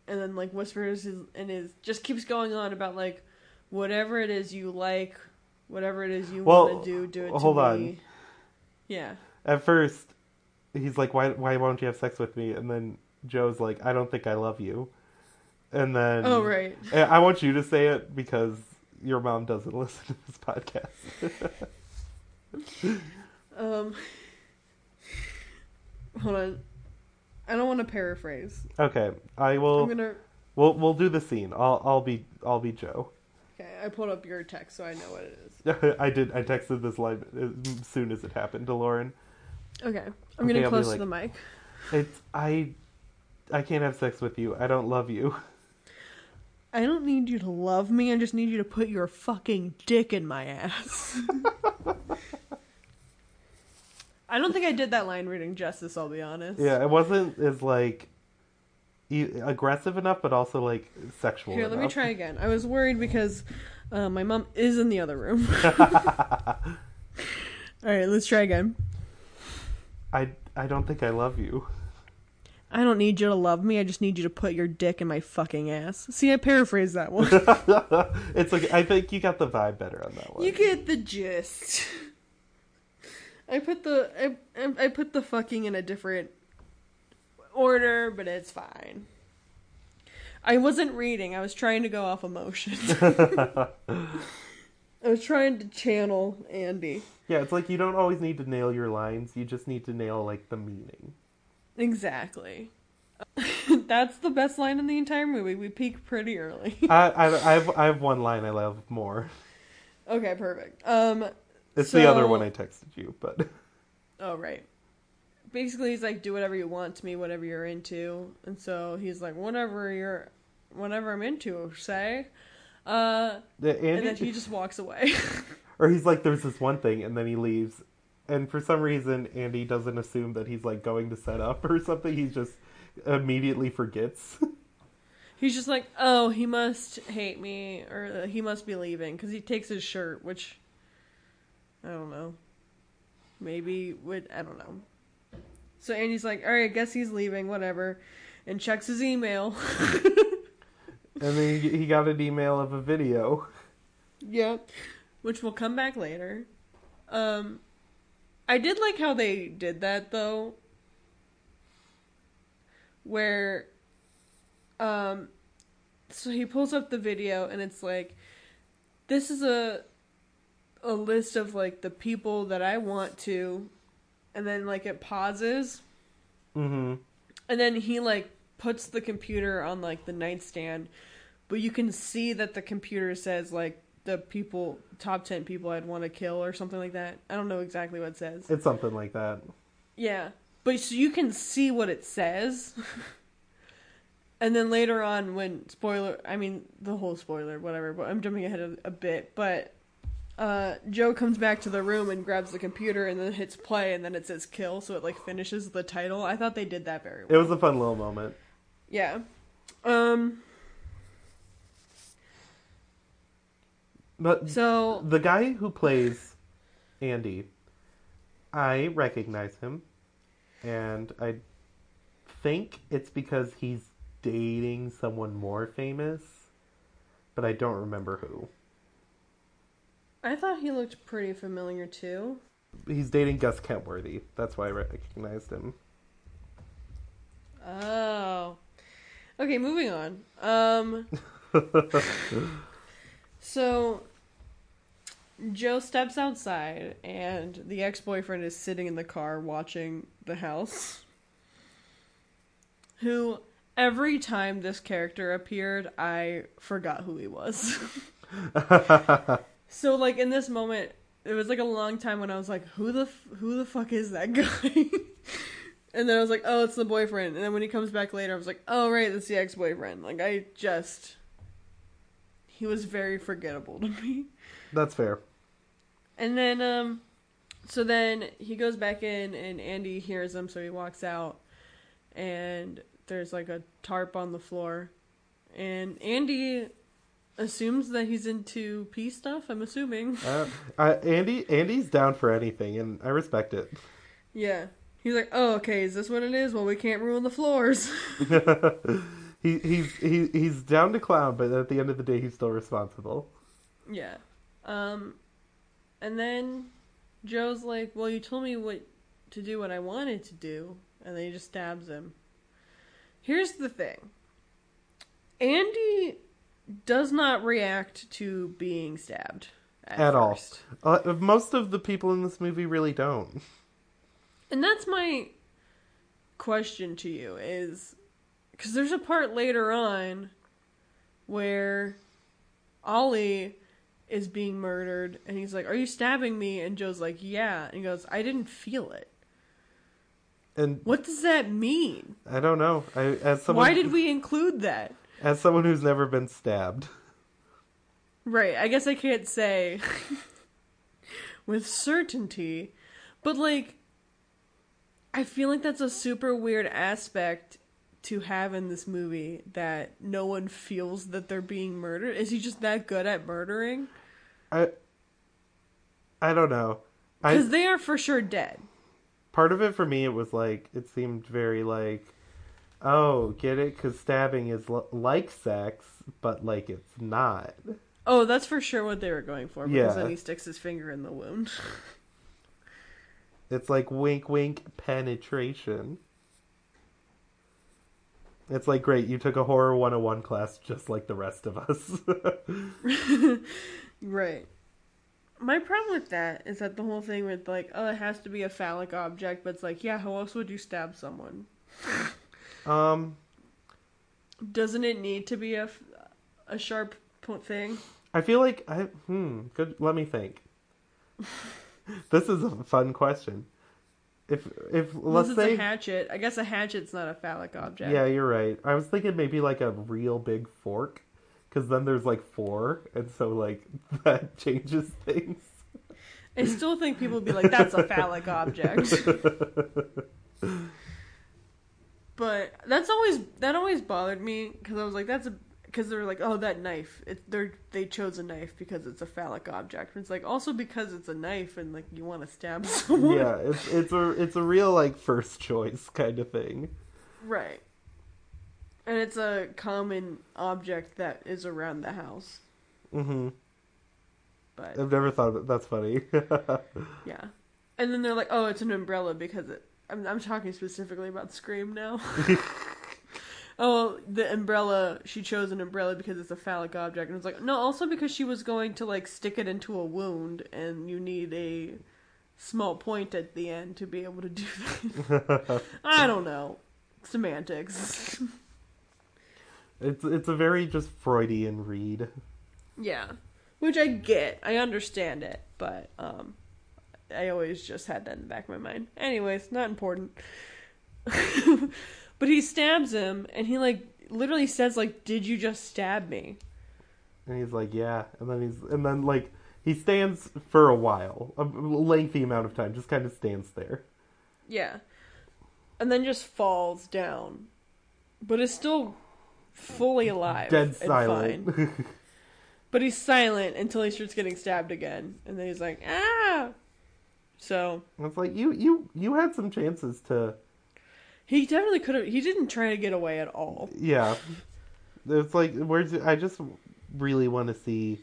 and then like whispers his, and his just keeps going on about like whatever it is you like, whatever it is you Well, want to do, do it to hold me. on. Yeah. At first, he's like, "Why? Why won't you have sex with me?" And then Joe's like, "I don't think I love you." And then, Oh right. I I want you to say it because your mom doesn't listen to this podcast. Um. Hold on. I don't want to paraphrase. okay, I will. I'm gonna. We'll we'll do the scene. I'll I'll be I'll be Joe. Okay, I pulled up your text so I know what it is. I did. I texted this line as soon as it happened to Lauren. Okay, I'm Okay, getting close like- to the mic. It's I. I can't have sex with you. I don't love you. I don't need you to love me. I just need you to put your fucking dick in my ass. I don't think I did that line reading justice. I'll be honest. Yeah, it wasn't as like e- aggressive enough, but also like sexual. Here, let me try again. I was worried because uh, my mom is in the other room. All right, let's try again. I I don't think I love you. I don't need you to love me. I just need you to put your dick in my fucking ass. See, I paraphrased that one. it's like I think you got the vibe better on that one. You get the gist. I put the I, I put the fucking in a different order, but it's fine. I wasn't reading. I was trying to go off emotion. I was trying to channel Andy. Yeah, it's like you don't always need to nail your lines. You just need to nail like the meaning. Exactly. That's the best line in the entire movie. We peak pretty early. I, I, I have I have one line I love more. okay, perfect. Um, It's the other one I texted you, but oh right. Basically, he's like, "Do whatever you want to me, whatever you're into," and so he's like, "Whatever you're, whatever I'm into, say." Uh, the and then he just walks away. or he's like, "There's this one thing," and then he leaves. And for some reason, Andy doesn't assume that he's like going to set up or something. He just immediately forgets. he's just like, "Oh, he must hate me, or he must be leaving," because he takes his shirt, which I don't know. Maybe would I don't know. So Andy's like, "All right, I guess he's leaving, whatever," and checks his email. and then he, he got an email of a video. Yeah, which will come back later. Um, I did like how they did that though, where, um, so he pulls up the video and it's like, this is a, a list of like the people that I want to, and then like it pauses, Mm-hmm. and then he like puts the computer on like the nightstand, but you can see that the computer says like the people top 10 people I'd want to kill or something like that. I don't know exactly what it says. It's something like that. Yeah. But so you can see what it says. and then later on when spoiler I mean the whole spoiler whatever, but I'm jumping ahead a, a bit, but uh, Joe comes back to the room and grabs the computer and then hits play and then it says kill so it like finishes the title. I thought they did that very well. It was a fun little moment. Yeah. Um But so the guy who plays Andy, I recognize him, and I think it's because he's dating someone more famous, but I don't remember who. I thought he looked pretty familiar too. He's dating Gus Kenworthy. That's why I recognized him. Oh. Okay, moving on. Um So Joe steps outside and the ex-boyfriend is sitting in the car watching the house. Who every time this character appeared, I forgot who he was. so like in this moment, it was like a long time when I was like, who the f- who the fuck is that guy? and then I was like, oh, it's the boyfriend. And then when he comes back later, I was like, oh right, that's the ex-boyfriend. Like I just he was very forgettable to me. That's fair. And then, um, so then he goes back in, and Andy hears him, so he walks out, and there's like a tarp on the floor, and Andy assumes that he's into pee stuff. I'm assuming. Uh, I, Andy, Andy's down for anything, and I respect it. Yeah. He's like, oh, okay, is this what it is? Well, we can't ruin the floors. he he's he, he's down to clown, but at the end of the day, he's still responsible. yeah. Um, and then Joe's like, well, you told me what to do what I wanted to do, and then he just stabs him. Here's the thing. Andy does not react to being stabbed at, At all. Uh, most of the people in this movie really don't. And that's my question to you is because there's a part later on where Ollie is being murdered and he's like, Are you stabbing me? And Joe's like, Yeah. And he goes, I didn't feel it. And What does that mean? I don't know. I as someone Why did we include that? As someone who's never been stabbed. Right, I guess I can't say with certainty, but like, I feel like that's a super weird aspect to have in this movie that no one feels that they're being murdered. Is he just that good at murdering? I I don't know. Because they are for sure dead. part of it for me it was like it seemed very like oh get it because stabbing is l- like sex but like it's not Oh, that's for sure what they were going for because Yeah. then he sticks his finger in the wound. it's like wink wink penetration it's like great you took a horror 101 class just like the rest of us Right. My problem with that is that the whole thing with like, oh, it has to be a phallic object, but it's like, yeah, how else would you stab someone? um Doesn't it need to be a, a sharp po- thing? I feel like I hmm. Good. Let me think. this is a fun question. If if let's it's say a hatchet. I guess a hatchet's not a phallic object. yeah, you're right. I was thinking maybe like a real big fork, because then there's like four, and so like that changes things. I still think people would be like, that's a phallic object. but that's always that always bothered me because I was like, that's a because they're like, oh, that knife. It they're they chose a knife because it's a phallic object. And it's like also because it's a knife and like you want to stab someone. yeah, it's it's a it's a real like first choice kind of thing. Right. And it's a common object that is around the house. Mm hmm But I've never thought of it. That's funny. yeah. And then they're like, oh, it's an umbrella because it. I'm, I'm talking specifically about Scream now. oh, the umbrella. She chose an umbrella because it's a phallic object. And it's like, no, also because she was going to, like, stick it into a wound and you need a small point at the end to be able to do that. I don't know. Semantics. it's it's a very just Freudian read. Yeah. Which I get. I understand it, but um I always just had that in the back of my mind. Anyways, not important. but he stabs him and he like literally says like, "Did you just stab me?" And he's like, yeah. And then he's and then like he stands for a while, a lengthy amount of time, just kind of stands there. Yeah. And then just falls down. But is still fully alive. Dead silent. But he's silent until he starts getting stabbed again. And then he's like, "Ah!" So, it's like you you you had some chances to He definitely could have. He didn't try to get away at all. yeah. It's like where's I just really want to see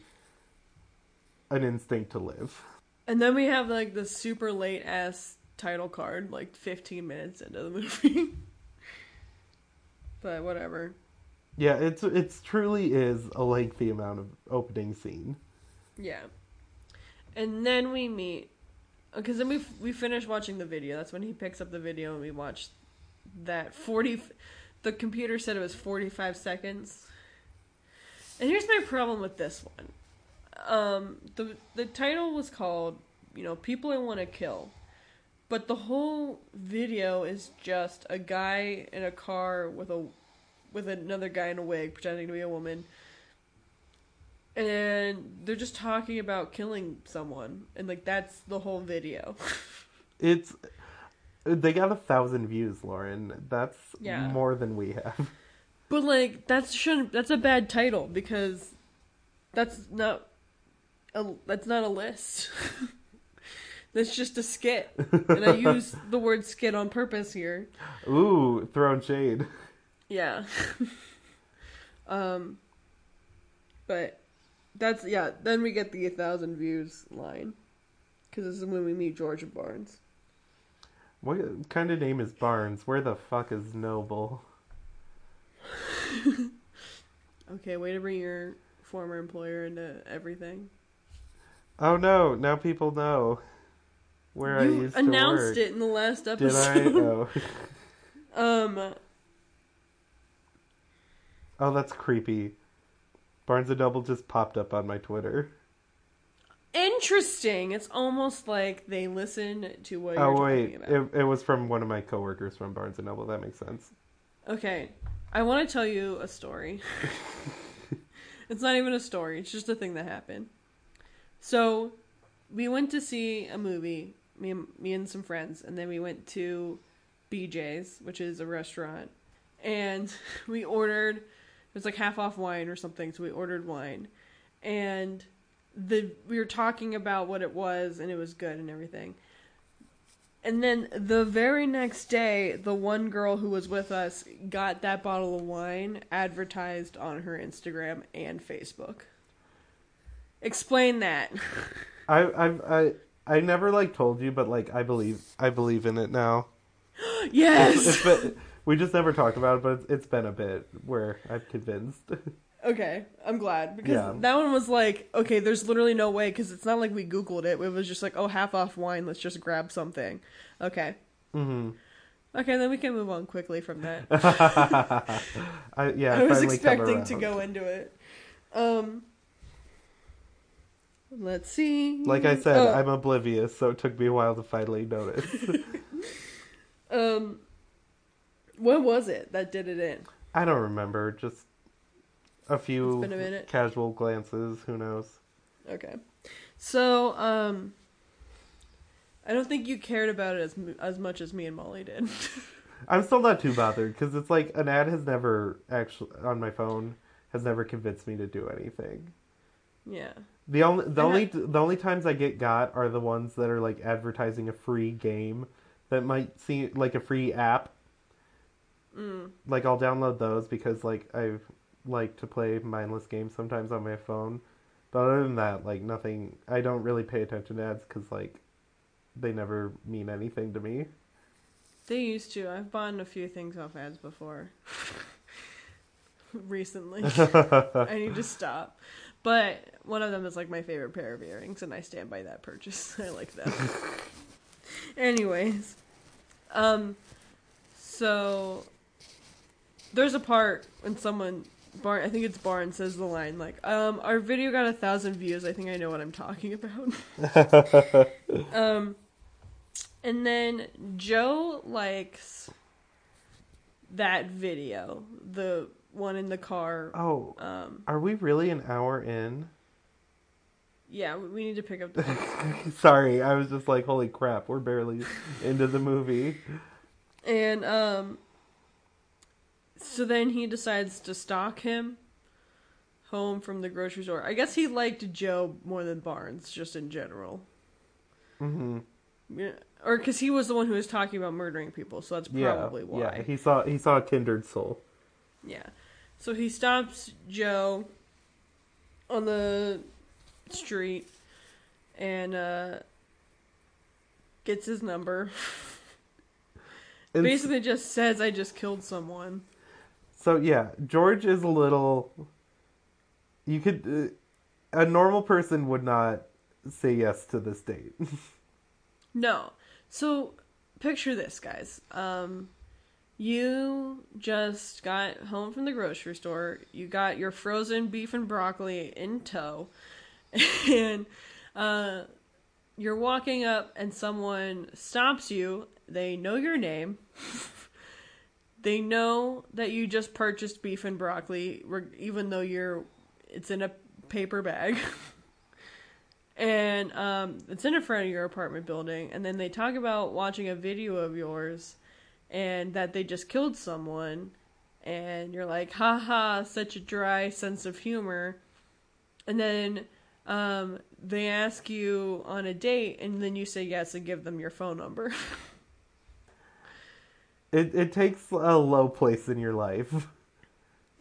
an instinct to live. And then we have like the super late ass title card, like 15 minutes into the movie. but whatever. Yeah, it's it's truly is a lengthy amount of opening scene. Yeah. And then we meet because then we we finish watching the video. That's when he picks up the video and we watch that 40 the computer said it was 45 seconds. And here's my problem with this one. Um the the title was called, you know, People I Want to Kill. But the whole video is just a guy in a car with a with another guy in a wig pretending to be a woman and they're just talking about killing someone and like that's the whole video It's they got a thousand views, Lauren. That's Yeah. more than we have. but like that's shouldn't that's a bad title because that's not a that's not a list that's just a skit and i use the word skit on purpose here Ooh, throwing shade. yeah um but that's yeah then we get the 1000 views line because this is when we meet georgia barnes What kind of name is Barnes? Where the fuck is Noble? Okay, way to bring your former employer into everything. Oh no, now people know where I you used announced to work. it in the last Did episode. I? Oh. um, oh, that's creepy. Barnes and Noble just popped up on my Twitter. interesting. It's almost like they listen to what oh you're wait, talking about. it, it was from one of my coworkers from Barnes and Noble. That makes sense. Okay, I want to tell you a story. it's not even a story. It's just a thing that happened. So, we went to see a movie. Me and me and some friends, and then we went to BJ's, which is a restaurant, and we ordered. It was like half off wine or something, so we ordered wine, and the we were talking about what it was, and it was good and everything. And then the very next day, the one girl who was with us got that bottle of wine advertised on her Instagram and Facebook. Explain that. I I I I never like told you, but like I believe I believe in it now. yes. It's been, we just never talked about it, but it's, it's been a bit where I'm convinced. Okay, I'm glad because Yeah. that one was like, okay, there's literally no way because it's not like we Googled it. It was just like, oh, half off wine. Let's just grab something. Okay, hmm Okay, then we can move on quickly from that. I, yeah, I was expecting to go into it. Um, let's see. Like I said, Oh, I'm oblivious, so it took me a while to finally notice. um, what was it that did it in? I don't remember, just a few a casual glances. Who knows? Okay, so um, I don't think you cared about it as as much as me and Molly did. I'm still not too bothered because it's like an ad has never actually on my phone has never convinced me to do anything. yeah, The only the I only the only times I get got are the ones that are like advertising a free game that might seem like a free app. Mm, Like I'll download those because like I like to play mindless games sometimes on my phone. But other than that, like nothing. I don't really pay attention to ads because like they never mean anything to me. they used to. I've bought a few things off ads before. Recently, I need to stop. But one of them is like my favorite pair of earrings, and I stand by that purchase. I like them. Anyways, um, so there's a part when someone Barn, I think it's Barn, says the line like, um, "Our video got a thousand views. I think I know what I'm talking about." um, and then Joe likes that video, the one in the car. oh, Um, are we really an hour in? yeah, we need to pick up the. Sorry, I was just like, holy crap, we're barely into the movie. And um so then he decides to stalk him home from the grocery store. I guess he liked Joe more than Barnes just in general. Mm-hmm. Yeah. Or cuz he was the one who was talking about murdering people, so that's Yeah, probably why. yeah. He saw he saw a kindred soul. Yeah. So he stops Joe on the street and uh gets his number. Basically just says I just killed someone. So yeah, George is a little. You could, uh, a normal person would not say yes to this date. No. So picture this, guys. Um, you just got home from the grocery store. You got your frozen beef and broccoli in tow, and uh, you're walking up, and someone stops you. They know your name. they know that you just purchased beef and broccoli, even though you're it's in a paper bag. and um, it's in front of your apartment building and then they talk about watching a video of yours and that they just killed someone and you're like haha such a dry sense of humor and then um, they ask you on a date and then you say yes and give them your phone number It it takes a low place in your life.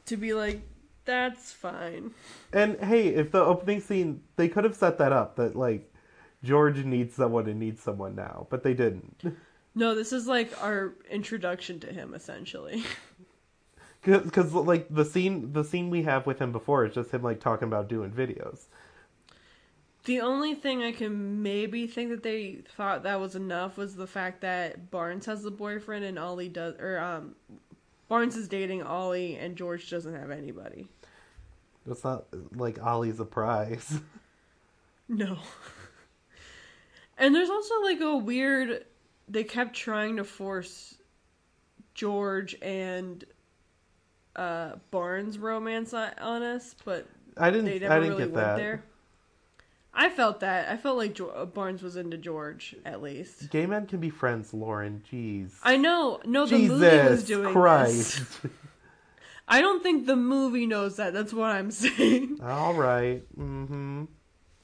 to be like that's fine And hey, if the opening scene, they could have set that up that like George needs someone and needs someone now, but they didn't. no this is like our introduction to him essentially Because like the scene, the scene we have with him before is just him like talking about doing videos. The only thing I can maybe think that they thought that was enough was the fact that Barnes has a boyfriend and Ollie does, or um, Barnes is dating Ollie and George doesn't have anybody. It's not like Ollie's a prize. No. and there's also like a weird. They kept trying to force George and uh, Barnes romance on us, but I didn't. they never I didn't really get went that. there. I felt that. I felt like jo- Barnes was into George at least. Gay men can be friends, Lauren. Jeez. I know. No, the movie was doing Christ. this. I don't think the movie knows that. That's what I'm saying. All right. Mm-hmm.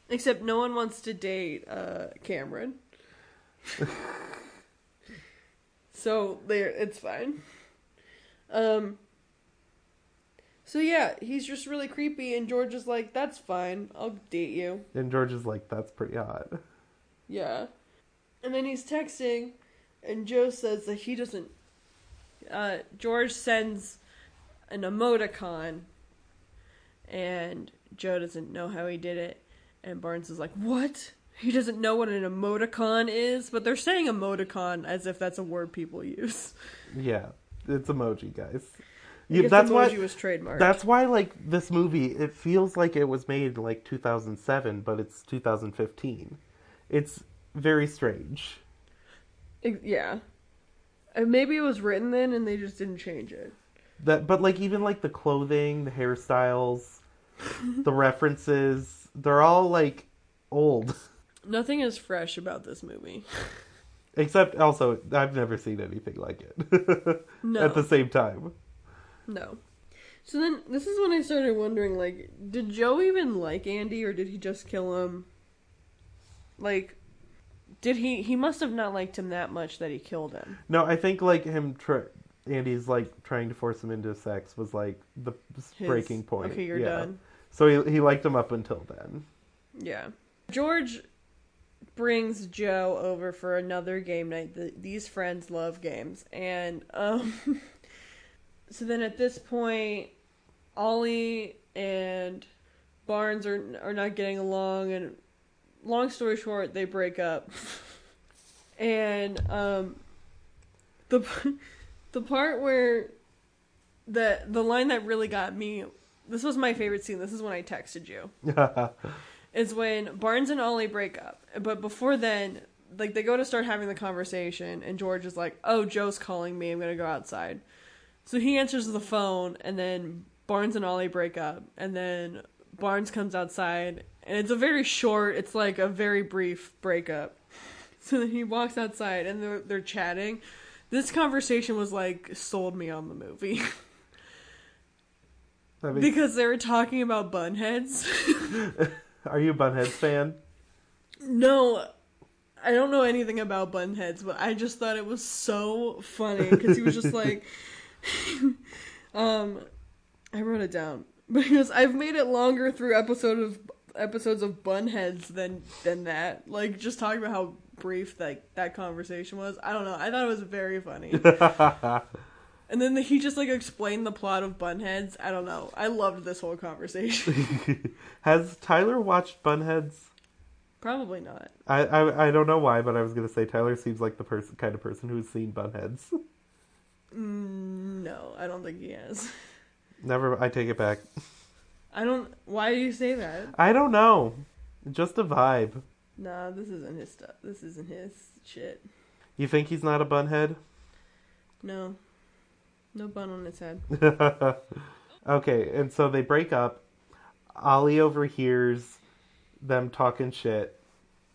Except no one wants to date uh, Cameron. so there, it's fine. Um. So yeah, he's just really creepy, and George is like, "That's fine. I'll date you." And George is like, "That's pretty hot." Yeah. And then he's texting, and Joe says that he doesn't. Uh, George sends an emoticon, and Joe doesn't know how he did it. And Barnes is like, What? he doesn't know what an emoticon is, but they're saying emoticon as if that's a word people use. Yeah, it's emoji, guys. Yeah, that's why. was trademarked. That's why, like this movie, it feels like it was made like 2007, but it's 2015. It's very strange. Ex- yeah. And maybe it was written then and they just didn't change it. That, but like even like the clothing, the hairstyles, the references, they're all like old. Nothing is fresh about this movie. Except also, I've never seen anything like it No. at the same time. No. So then this is when I started wondering like did Joe even like Andy or did he just kill him? Like did he he must have not liked him that much that he killed him. No, I think like him, tr- Andy's like trying to force him into sex was like the His- breaking point. Okay, you're yeah. done. So he he liked him up until then. Yeah. George brings Joe over for another game night. The, these friends love games. And um so then at this point Ollie and Barnes are are not getting along and long story short they break up. and um the the part where the the line that really got me this was my favorite scene. This is when I texted you is when Barnes and Ollie break up. But before then, like they go to start having the conversation, and George is like, "Oh, Joe's calling me. I'm gonna go outside." So he answers the phone, and then Barnes and Ollie break up, and then Barnes comes outside, and it's a very short. It's like a very brief breakup. So then he walks outside, and they're they're chatting. This conversation was like sold me on the movie That makes- because they were talking about bunheads. Are you a Bunheads fan? No, I don't know anything about bunheads, but I just thought it was so funny because he was just like, um, I wrote it down because I've made it longer through episode of episodes of bunheads than than that. Like just talking about how brief like that conversation was. I don't know. I thought it was very funny. And then he just like explained the plot of bunheads. I don't know. I loved this whole conversation. Has Tyler watched Bunheads? Probably not. I, I I don't know why, but I was gonna say Tyler seems like the person kind of person who's seen Bunheads. Mm, no, I don't think he has. Never. I take it back. I don't. Why do you say that? I don't know. Just a vibe. Nah, this isn't his stuff. This isn't his shit. You think he's not a bunhead? No, no bun on his head. okay, and so they break up. Ollie overhears them talking shit.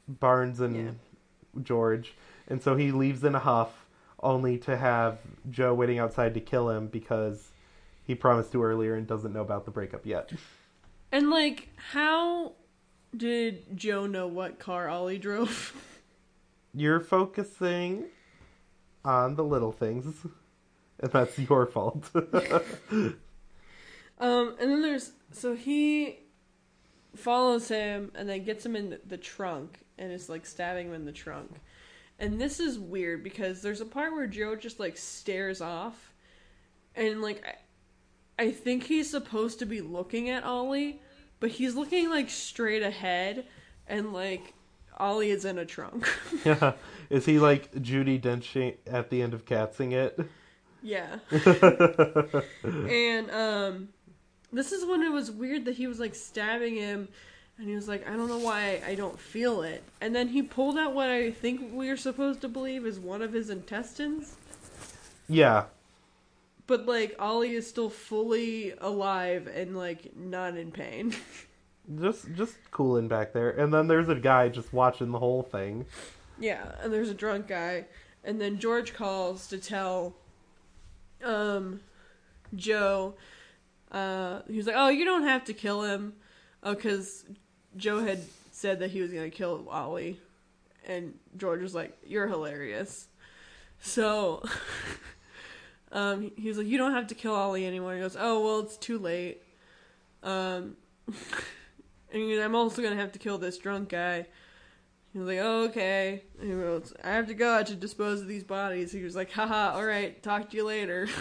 Barnes and Yeah. George, and so he leaves in a huff, only to have Joe waiting outside to kill him because he promised to earlier and doesn't know about the breakup yet. And like, how did Joe know what car Ollie drove? You're focusing on the little things, and that's your fault. Um, and then there's so he follows him and then gets him in the, the trunk and is like stabbing him in the trunk. And this is weird because there's a part where Joe just like stares off, and like I, I think he's supposed to be looking at Ollie, but he's looking like straight ahead, and like Ollie is in a trunk. yeah, is he like Judi Dench at the end of Catsing It? yeah. and um this is when it was weird that he was like stabbing him and he was like i don't know why i don't feel it. And then he pulled out what i think we are supposed to believe is one of his intestines. Yeah, but like ollie is still fully alive and like not in pain. Just just cooling back there, and then there's a guy just watching the whole thing. yeah and there's a drunk guy. And then george calls to tell um joe uh he was like oh you don't have to kill him. Because joe had said that he was gonna kill ollie and george was like you're hilarious so um he- was like you don't have to kill ollie anymore he goes oh well it's too late um and i'm also gonna have to kill this drunk guy he was like, oh, okay. He goes, I have to go out to dispose of these bodies. He was like, haha, alright, talk to you later.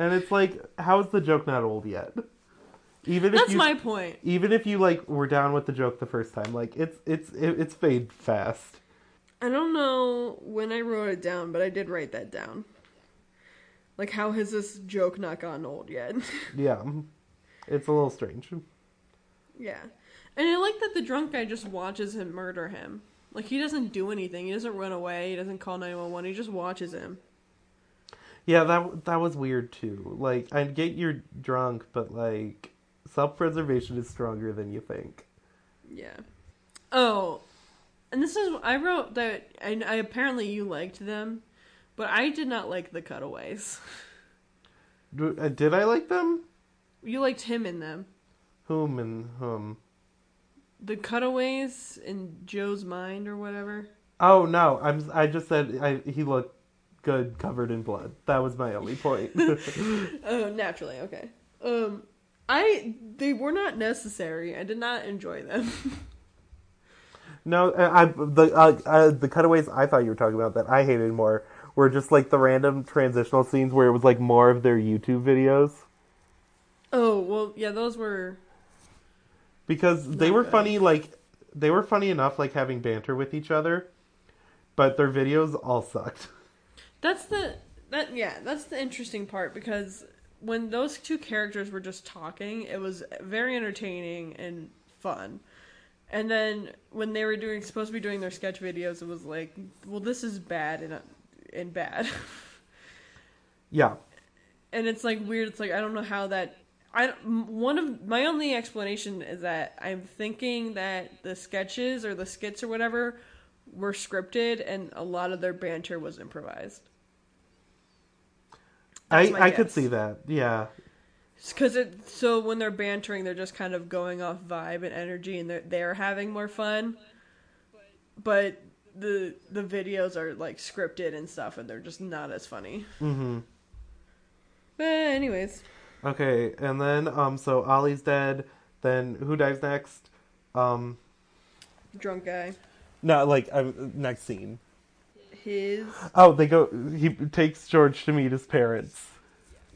And it's like, how is the joke not old yet? Even if That's you my point. even if you like were down with the joke the first time, like it's it's it, it's fade fast. I don't know when I wrote it down, but I did write that down. Like, how has this joke not gotten old yet? Yeah, it's a little strange. yeah. And I like that the drunk guy just watches him murder him. Like, he doesn't do anything. He doesn't run away. He doesn't call 911. He just watches him. Yeah, that that was weird too. Like, I get you're drunk, but like, self preservation is stronger than you think. Yeah. Oh, and this is I wrote that I, I apparently you liked them, but I did not like the cutaways. Uh, Did I like them? You liked him in them. Whom and whom? The cutaways in Joe's mind or whatever. Oh no, I'm. I just said I, he looked good covered in blood. That was my only point. Oh, naturally, okay. Um, I they were not necessary. I did not enjoy them. no, I, I the uh, uh, the cutaways I thought you were talking about that I hated more were just like the random transitional scenes where it was like more of their YouTube videos oh well, yeah, those were because they were good. funny. Like they were funny enough, like having banter with each other, but their videos all sucked. That's the that yeah, that's the interesting part because when those two characters were just talking, it was very entertaining and fun. And then when they were doing supposed to be doing their sketch videos, it was like, well, this is bad and and bad. Yeah, and it's like weird. It's like I don't know how that. I one of my only explanation is that I'm thinking that the sketches or the skits or whatever were scripted and a lot of their banter was improvised. I That's my I could see that. Yeah, Because it so when they're bantering, they're just kind of going off vibe and energy, and they're they're having more fun. But the the videos are like scripted and stuff, and they're just not as funny. Mm-hmm. But anyways, Okay, and then um, so Ollie's dead. Then who dies next? Um, drunk guy, no, like um, next scene. His Oh, they go. He takes George to meet his parents,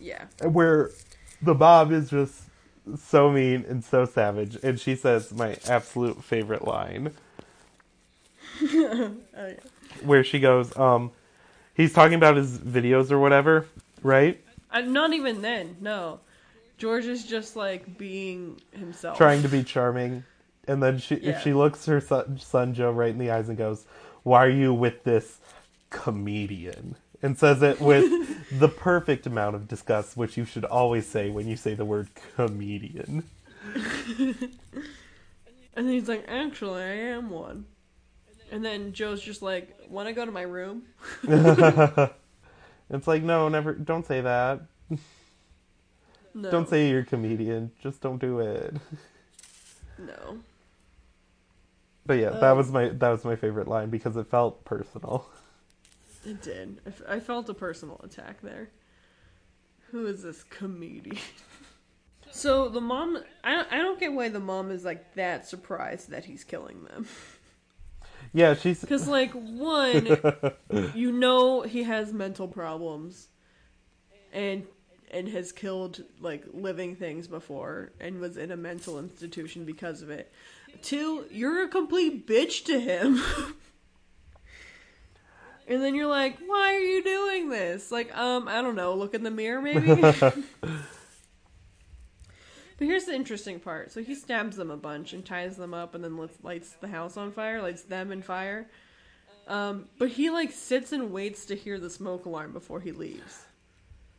yeah. where the mom is just so mean and so savage, and she says my absolute favorite line, Oh, yeah. where she goes, um, he's talking about his videos or whatever, right? Uh, not even then. No, George is just like being himself. Trying to be charming, and then she Yeah. she looks her son, son Joe right in the eyes and goes, "Why are you with this comedian?" And says it with the perfect amount of disgust, which you should always say when you say the word comedian. And then he's like, "Actually, I am one." And then Joe's just like, "Want to go to my room?" It's like, no, never. Don't say that. No. Don't say you're a comedian. Just don't do it. no. But yeah, that Um, was my that was my favorite line because it felt personal. It did. I, f- I felt a personal attack there. Who is this comedian? so the mom, I don't, I don't get why the mom is like that surprised that he's killing them. Yeah, she's Because like one, you know he has mental problems, and and has killed like living things before and was in a mental institution because of it. Two, you're a complete bitch to him. and then you're like, why are you doing this? Like, um, I don't know, look in the mirror maybe? but here's the interesting part. So he stabs them a bunch and ties them up and then lights, lights the house on fire, lights them in fire. Um, but he like sits and waits to hear the smoke alarm before he leaves.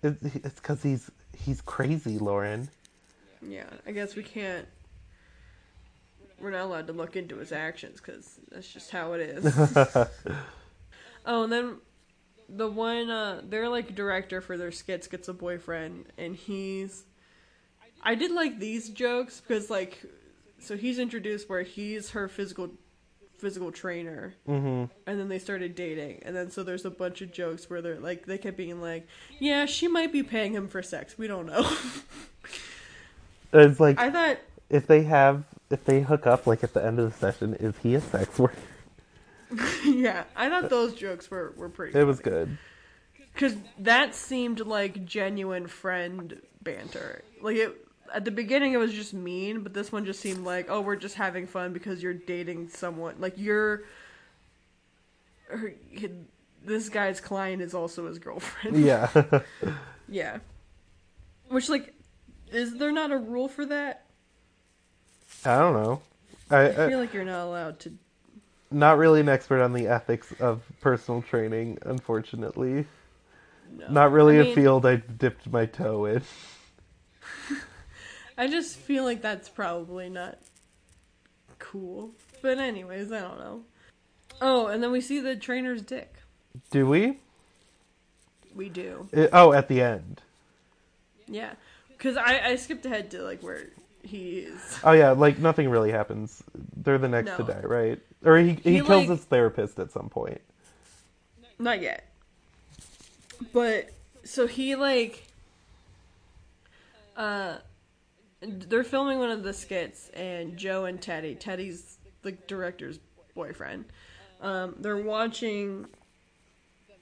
it's because he's he's crazy, Lauren. Yeah, I guess we can't. We're not allowed to look into his actions because that's just how it is. oh, and then the one, uh, their like director for their skits gets a boyfriend, and he's. I did like these jokes because like, so he's introduced where he's her physical, physical trainer, hmm and then they started dating, and then so there's a bunch of jokes where they're like, they kept being like, yeah, she might be paying him for sex, we don't know. It's like I thought if they have if they hook up like at the end of the session, is he a sex worker? yeah, I thought those jokes were, were pretty. It was good. because that seemed like genuine friend banter. Like it, at the beginning it was just mean, but this one just seemed like, oh, we're just having fun because you're dating someone. Like you're, her, this guy's client is also his girlfriend. Yeah. yeah. Which like, is there not a rule for that? I don't know. I, I feel I like you're not allowed to. not really an expert on the ethics of personal training, unfortunately. No. Not really I a mean, field I dipped my toe in. I just feel like that's probably not cool. But anyways, I don't know. Oh, and then we see the trainer's dick. Do we? We do. It- oh, at the end. Yeah. Because I, I skipped ahead to like where he is. Oh yeah, like nothing really happens. They're the next to die, right? Or he he, He, kills like- his therapist at some point. Not yet. But so he like uh they're filming one of the skits and Joe and Teddy, Teddy's the director's boyfriend. Um they're watching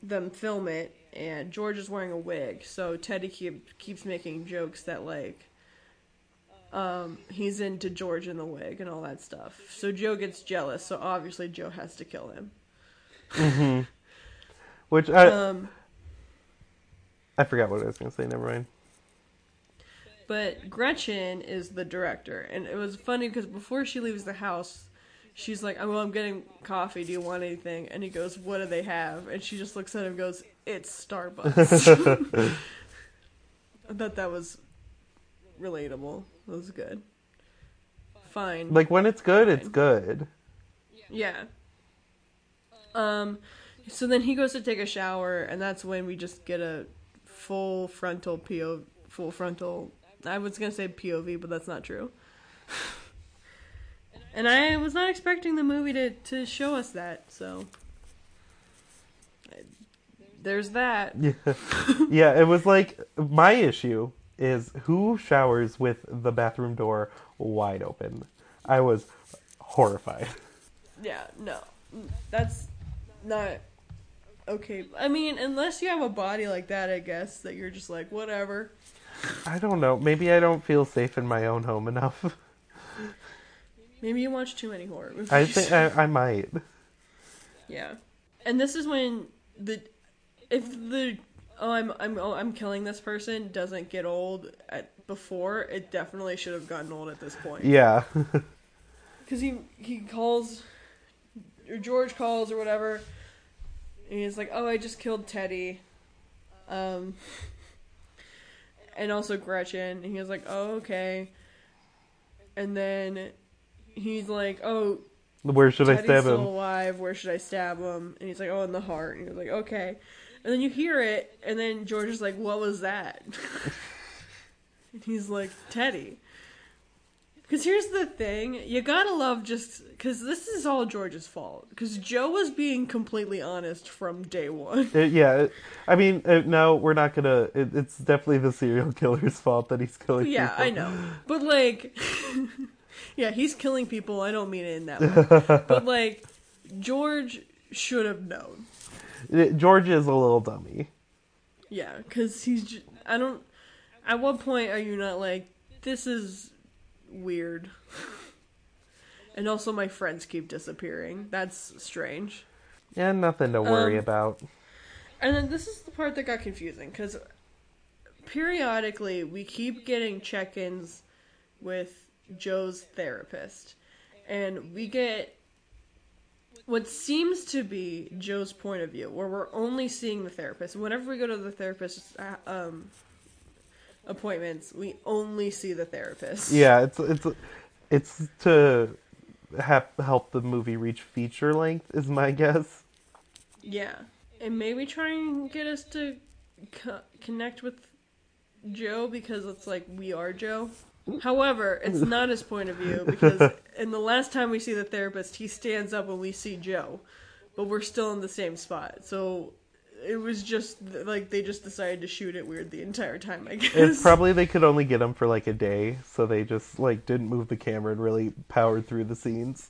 them film it and George is wearing a wig. So Teddy keep, keeps making jokes that like um he's into George in the wig and all that stuff. So Joe gets jealous, so obviously Joe has to kill him. Which I Um I forgot what I was gonna say. Never mind. But Gretchen is the director, and it was funny because before she leaves the house, she's like, "Oh, well, I'm getting coffee. Do you want anything?" And he goes, "What do they have?" And she just looks at him and goes, "It's Starbucks." I thought that was relatable. That was good. Fine. Like when it's good, it's good. Yeah. Um, so then he goes to take a shower, and that's when we just get a full frontal PO, full frontal. I was gonna say POV, but that's not true. And I was not expecting the movie to to show us that, so there's that. Yeah, yeah. It was like my issue is who showers with the bathroom door wide open. I was horrified. Yeah, no, that's not okay. I mean, unless you have a body like that, I guess that you're just like whatever. I don't know. Maybe I don't feel safe in my own home enough. Maybe you watch too many horror movies. I think I, I might. Yeah, and this is when the if the oh I'm I'm oh, I'm killing this person doesn't get old at before it definitely should have gotten old at this point Yeah. because he he calls or George calls or whatever and he's like oh I just killed Teddy um and also Gretchen and he was like oh okay and then he's like oh Where should I Teddy's stab still him? alive. Where should I stab him? And he's like, oh, in the heart. And he's like, okay. And then you hear it, and then George is like, what was that? and he's like, Teddy. Because here's the thing, you gotta love just because this is all George's fault. Because Joe was being completely honest from day one. Uh, yeah. it- I mean, uh, no, we're not gonna. It, it's definitely the serial killer's fault that he's killing. yeah, people. I know, but like, yeah, he's killing people. I don't mean it in that way, but like, George should have known. George is a little dummy. Yeah, because he's. J- I don't. At what point are you not like, this is weird? and also, my friends keep disappearing. That's strange. Yeah, nothing to worry Um, about. And then this is the part that got confusing because periodically we keep getting check ins with Joe's therapist. And we get what seems to be Joe's point of view, where we're only seeing the therapist. Whenever we go to the therapist's uh, um, appointments, we only see the therapist. Yeah, it's it's it's to have help the movie reach feature length is my guess. Yeah. And maybe try and get us to co- connect with Joe because it's like we are Joe. However, it's not his point of view because in the last time we see the therapist, he stands up when we see Joe, but we're still in the same spot. So it was just like they just decided to shoot it weird the entire time, I guess. It's probably they could only get him for like a day, so they just like didn't move the camera and really powered through the scenes.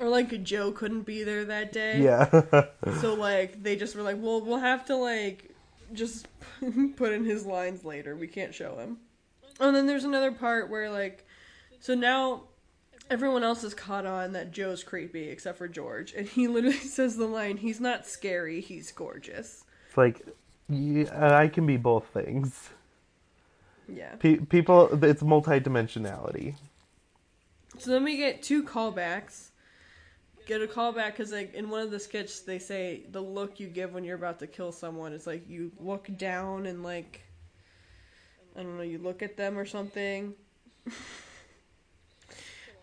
or like Joe couldn't be there that day. Yeah. So like they just were like, well, we'll have to like just put in his lines later. We can't show him. And then there's another part where like, so now everyone else is caught on that Joe's creepy except for George, and he literally says the line, "He's not scary, he's gorgeous." It's like, yeah, I can be both things. Yeah. Pe- people, it's multidimensionality. So then we get two callbacks. Get a callback because like in one of the sketches they say the look you give when you're about to kill someone is like you look down and like I don't know you look at them or something. I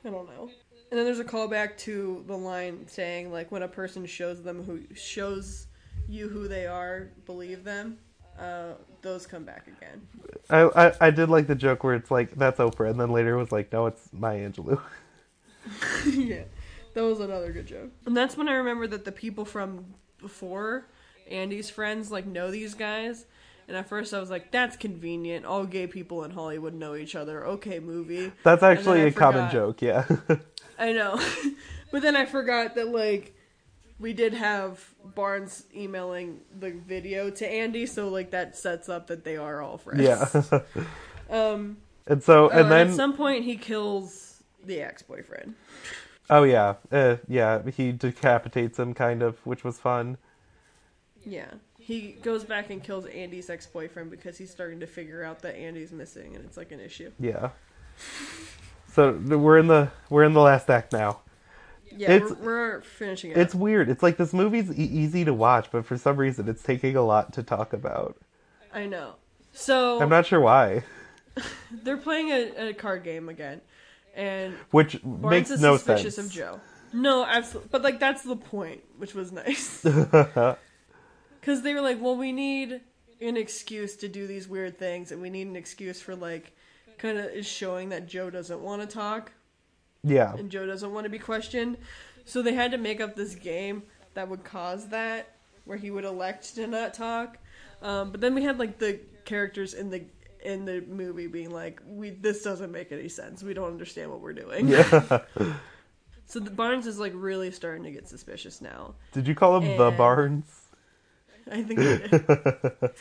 don't know. And then there's a callback to the line saying like when a person shows them who shows you who they are, believe them. Uh, those come back again. I, I I did like the joke where it's like that's Oprah, and then later it was like, no, it's Maya Angelou. yeah, that was another good joke. And that's when I remember that the people from before Andy's friends like know these guys. And at first I was like, that's convenient. All gay people in Hollywood know each other. Okay, movie. That's actually a common joke, yeah. I know. but then I forgot that like we did have Barnes emailing the video to Andy, so like that sets up that they are all friends. yeah. Um and so, oh, and then, at some point he kills the ex-boyfriend. oh yeah, uh, yeah, he decapitates him, kind of, which was fun. Yeah. He goes back and kills Andy's ex boyfriend because he's starting to figure out that Andy's missing and it's like an issue. Yeah. So we're in the we're in the last act now. Yeah, It's- we're, we're finishing it. It's weird. It's like this movie's e- easy to watch, but for some reason it's taking a lot to talk about. I know. So I'm not sure why. they're playing a, a card game again, and Which Barnes makes is no suspicious sense. of Joe. No, absolutely. But like that's the point, which was nice. Because they were like, well, we need an excuse to do these weird things, and we need an excuse for like, kind of is showing that Joe doesn't want to talk. yeah. and Joe doesn't want to be questioned. So they had to make up this game that would cause that, where he would elect to not talk. Um, but then we had like the characters in the in the movie being like, "We this doesn't make any sense. We don't understand what we're doing." Yeah. So the Barnes is like really starting to get suspicious now. Did you call him the Barnes? I think did.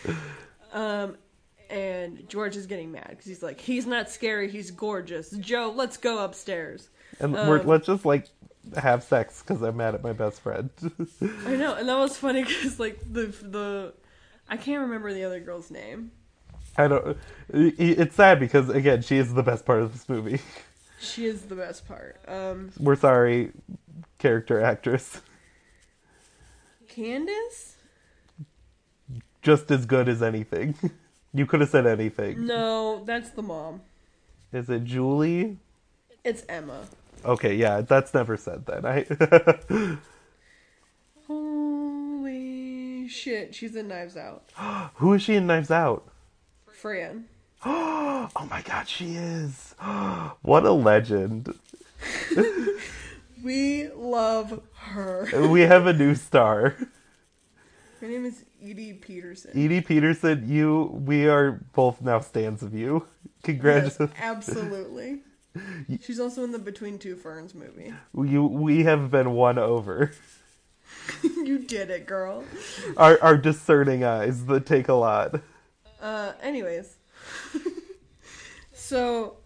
um, and George is getting mad because he's like, "He's not scary. He's gorgeous." Joe, let's go upstairs. And we're, Um, let's just like have sex because I'm mad at my best friend. I know, and that was funny because like the the I can't remember the other girl's name. I don't. It's sad because again, she is the best part of this movie. She is the best part. Um, We're sorry, character actress. Candace? Just as good as anything. You could have said anything. No, that's the mom. Is it Julie? It's Emma. Okay, yeah, that's never said then. I Holy shit, she's in Knives Out. Who is she in Knives Out? Fran. Oh my god, she is. What a legend. We love her. We have a new star. Her name is Edi Patterson. Edi Patterson, you we are both now stands of you. Yes, Congratulations. absolutely. She's also in the Between Two Ferns movie. You we have been won over. you did it, girl. Our our discerning eyes that take a lot. Uh, anyways. so,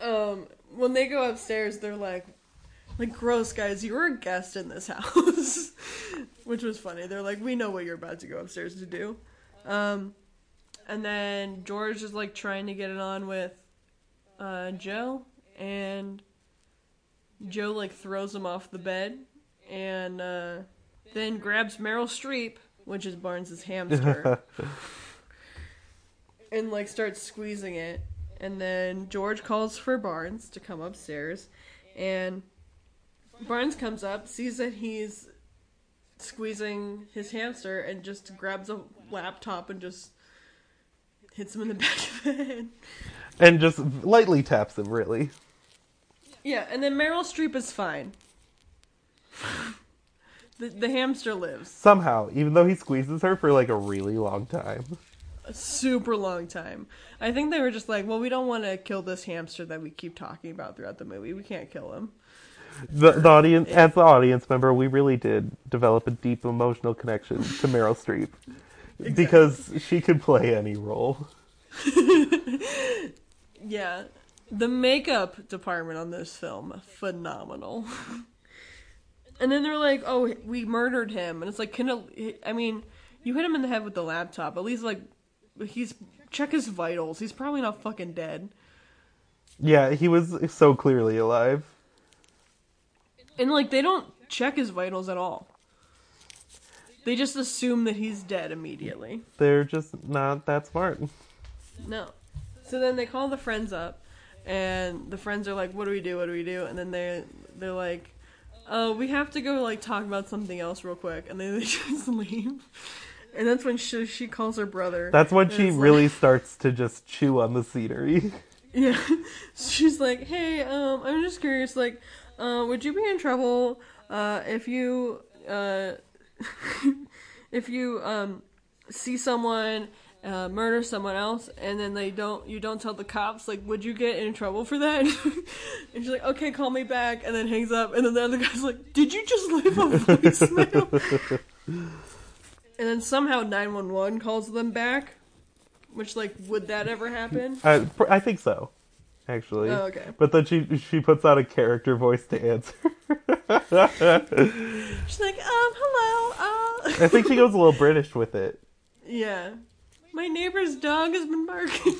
um, when they go upstairs, they're like, like, gross, guys, you were a guest in this house. Which was funny. They're like, we know what you're about to go upstairs to do. Um, and then George is like trying to get it on with, uh, Joe, and Joe like throws him off the bed, and, uh, then grabs Meryl Streep, which is Barnes's hamster and like starts squeezing it. And then George calls for Barnes to come upstairs, and Barnes comes up, sees that he's squeezing his hamster, and just grabs a laptop and just hits him in the back of the head. And just lightly taps him, really. Yeah, and then Meryl Streep is fine. the the hamster lives Somehow, even though he squeezes her for like a really long time. a super long time. I think they were just like, well, we don't want to kill this hamster that we keep talking about throughout the movie. We can't kill him. The, the audience, as the audience member, we really did develop a deep emotional connection to Meryl Streep because she could play any role. yeah. The makeup department on this film, phenomenal. and then they're like, "Oh, we murdered him," and it's like, "Can it, I mean, you hit him in the head with the laptop. At least like, he's check his vitals. He's probably not fucking dead." Yeah, he was so clearly alive. And like, they don't check his vitals at all. They just assume that he's dead immediately. They're just not that smart. No. So then they call the friends up, and the friends are like, "What do we do? What do we do?" And then they they're like, "Oh, we have to go like talk about something else real quick," and then they just leave. And that's when she, she calls her brother. That's when she really like- starts to just chew on the scenery. yeah. She's like, "Hey, um, I'm just curious. Like, uh, would you be in trouble uh, if you uh, if you um see someone?" Uh, murder someone else and then they don't you don't tell the cops like would you get in trouble for that? And she's like okay call me back and then hangs up and then the other guy's like did you just leave a voicemail? And then somehow 911 calls them back which like would that ever happen? I, I think so, actually. Oh, okay. But then she she puts out a character voice to answer. she's like um hello uh I think she goes a little British with it. yeah my neighbor's dog has been barking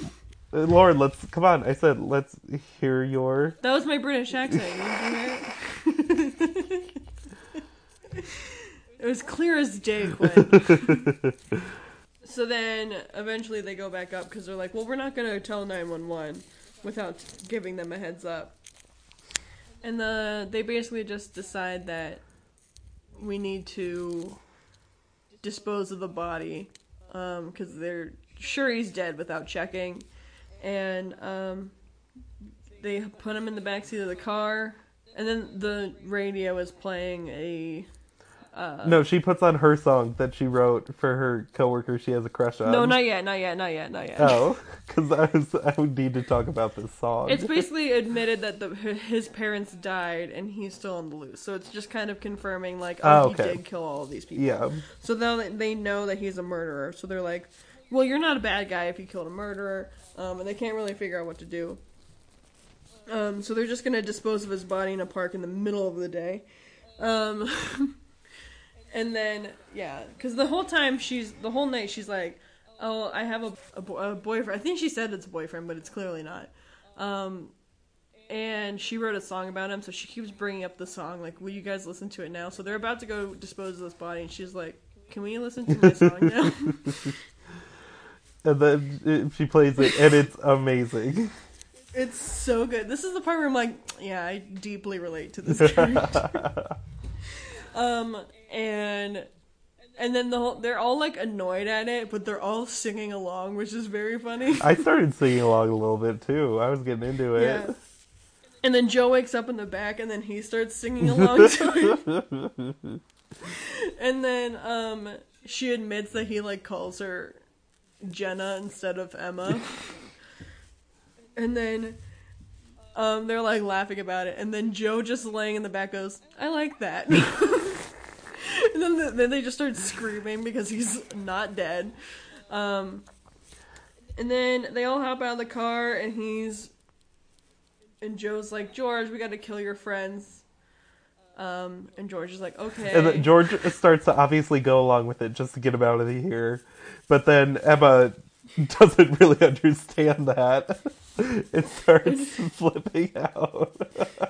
Uh, Lauren, let's come on. I said let's hear your. that was my british accent you hear it it was clear as day quinn So then eventually they go back up because they're like, well, we're not going to tell 911 without giving them a heads up. And the, they basically just decide that we need to dispose of the body because they're sure he's dead without checking. And um, they put him in the backseat of the car. And then the radio is playing a. Uh, No, she puts on her song that she wrote for her coworker she has a crush on. no, not yet, not yet, not yet, not yet. Oh, because I was I would need to talk about this song. It's basically admitted that the, his parents died and he's still on the loose. So it's just kind of confirming, like, oh, Oh, he did kill all of these people. yeah. So now they know that he's a murderer. So they're like, well, you're not a bad guy if you killed a murderer. Um, and they can't really figure out what to do. Um, so they're just going to dispose of his body in a park in the middle of the day. Um, and then, yeah, because the whole time she's, the whole night she's like, oh, I have a, a, bo- a boyfriend. I think she said it's a boyfriend, but it's clearly not. Um, and she wrote a song about him, so she keeps bringing up the song, like, will you guys listen to it now? So they're about to go dispose of this body, and she's like, can we listen to my song now? And then uh, she plays it, and it's amazing. it's so good. This is the part where I'm like, yeah, I deeply relate to this character. um, and and then the whole, they're all like annoyed at it, but they're all singing along, which is very funny. I started singing along a little bit too. I was getting into it. Yeah. And then Joe wakes up in the back, and then he starts singing along to it. and then um, she admits that he like calls her Jenna instead of Emma. and then um, they're like laughing about it, and then Joe just laying in the back goes, "I like that." And then the, then they just start screaming because he's not dead. Um, and then they all hop out of the car, and he's and Joe's like, George, we got to kill your friends. Um, and George is like, okay. And then George starts to obviously go along with it just to get him out of the here. But then Emma doesn't really understand that. It starts flipping out.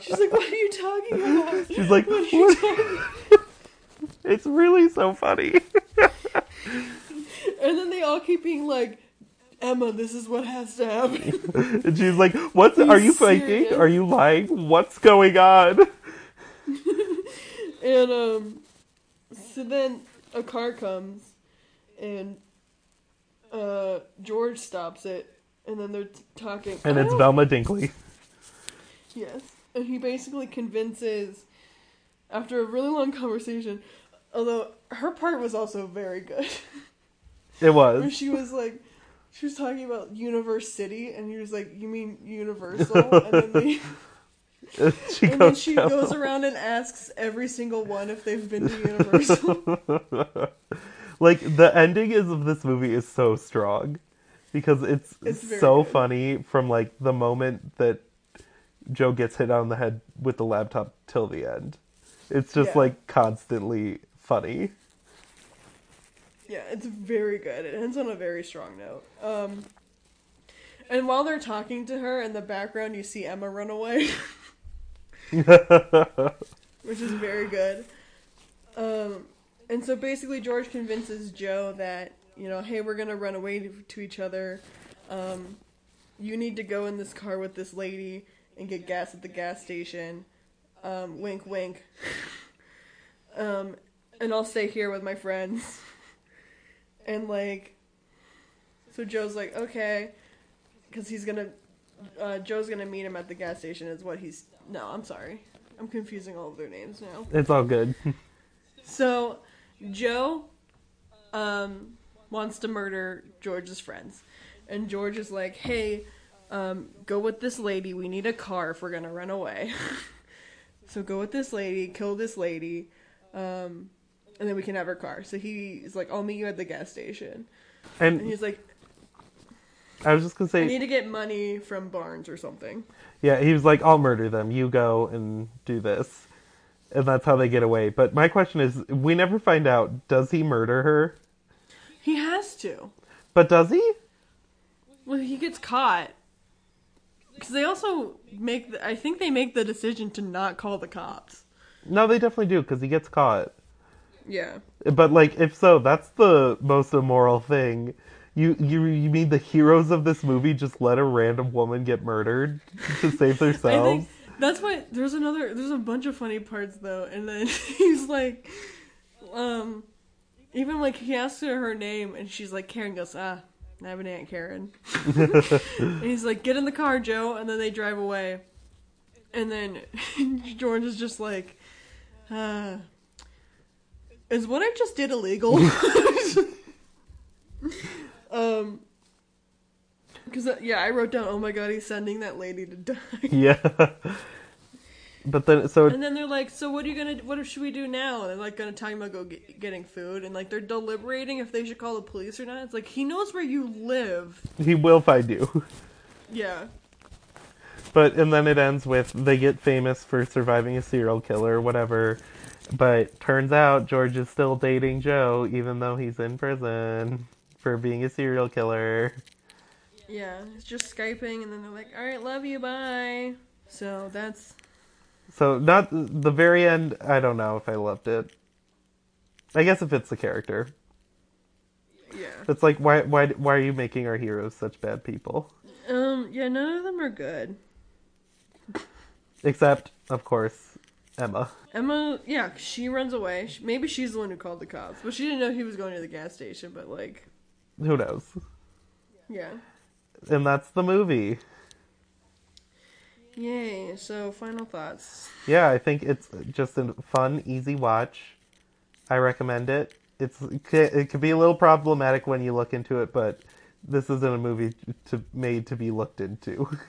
She's like, what are you talking about? She's like, what are you "What?" talking It's really so funny. And then they all keep being like, Emma, this is what has to happen. And she's like, "What's? Are you faking? Are you lying? What's going on?" and um, so then a car comes, and uh, George stops it, and then they're t- talking. And I it's don't- Velma Dinkley. Yes. And he basically convinces, after a really long conversation, although her part was also very good, It where was. she was like, she was talking about Universe City, and he was like, "You mean Universal?" And then, they, she and then goes she down goes around and asks every single one if they've been to Universal. like the ending is of this movie is so strong because it's, It's so good. funny from like the moment that Joe gets hit on the head with the laptop till the end. It's just Yeah. like constantly funny. Yeah, it's very good. It ends on a very strong note. Um, and while they're talking to her in the background, you see Emma run away, which is very good. Um, and so basically, George convinces Joe that you know, hey, we're gonna run away to, to each other. Um, you need to go in this car with this lady and get gas at the gas station. Um, wink, wink. um, and I'll stay here with my friends. And like, so Joe's like, okay, because he's gonna, uh, Joe's gonna meet him at the gas station. Is what he's. No, I'm sorry, I'm confusing all of their names now. it's all good. So, Joe, um, wants to murder George's friends, and George is like, hey, um, go with this lady. We need a car if we're gonna run away. so go with this lady, kill this lady. Um, and then we can have her car. So he's like, I'll meet you at the gas station. And And he's like, I was just gonna say, I need to get money from Barnes or something. yeah, he was like, "I'll murder them. You go and do this," and that's how they get away. But my question is, we never find out: does he murder her? He has to. But does he? Well, he gets caught. Because they also make, the, I think they make the decision to not call the cops. No, they definitely do because he gets caught. Yeah. But like, if so, that's the most immoral thing. You you you mean the heroes of this movie just let a random woman get murdered to save I themselves? think that's why there's another, there's a bunch of funny parts though. And then he's like, um, even like he asks her her name and she's like, Karen goes, ah, I have an Aunt Karen. and he's like, get in the car, Joe. And then they drive away. And then George is just like, uh, is what I just did illegal? um, because yeah, I wrote down, oh my god, he's sending that lady to die. yeah. But then, so And then they're like, so what are you gonna, what should we do now? And they're like gonna talk about go get, getting food, and like they're deliberating if they should call the police or not. It's like he knows where you live. he will find you. Yeah. But and then it ends with they get famous for surviving a serial killer, whatever. But turns out George is still dating Joe, even though he's in prison for being a serial killer. Yeah, it's just skyping, and then they're like, "All right, love you, bye." So that's So not the very end. I don't know if I loved it. I guess if it's the character, yeah. it's like why why why are you making our heroes such bad people? Um, yeah, none of them are good. Except, of course, Emma. Emma, yeah, she runs away. Maybe she's the one who called the cops, but she didn't know he was going to the gas station. But like, Who knows? yeah, And that's the movie. yay. So final thoughts. Yeah, I think it's just a fun, easy watch. I recommend it. It's it could be a little problematic when you look into it, but this isn't a movie to made to be looked into.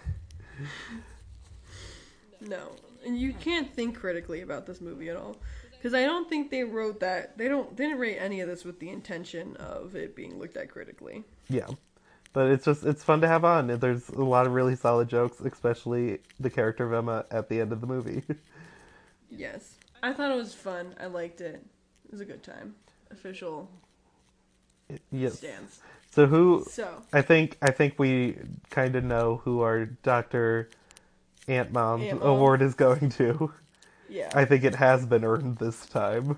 No, you can't think critically about this movie at all, because I don't think they wrote that. They don't. They didn't write any of this with the intention of it being looked at critically. yeah, but it's just it's fun to have on. There's a lot of really solid jokes, especially the character of Emma at the end of the movie. Yes, I thought it was fun. I liked it. It was a good time. Official yes. stance. So who? So I think I think we kind of know who our Doctor Aunt Mom award is going to. yeah, I think it has been earned this time,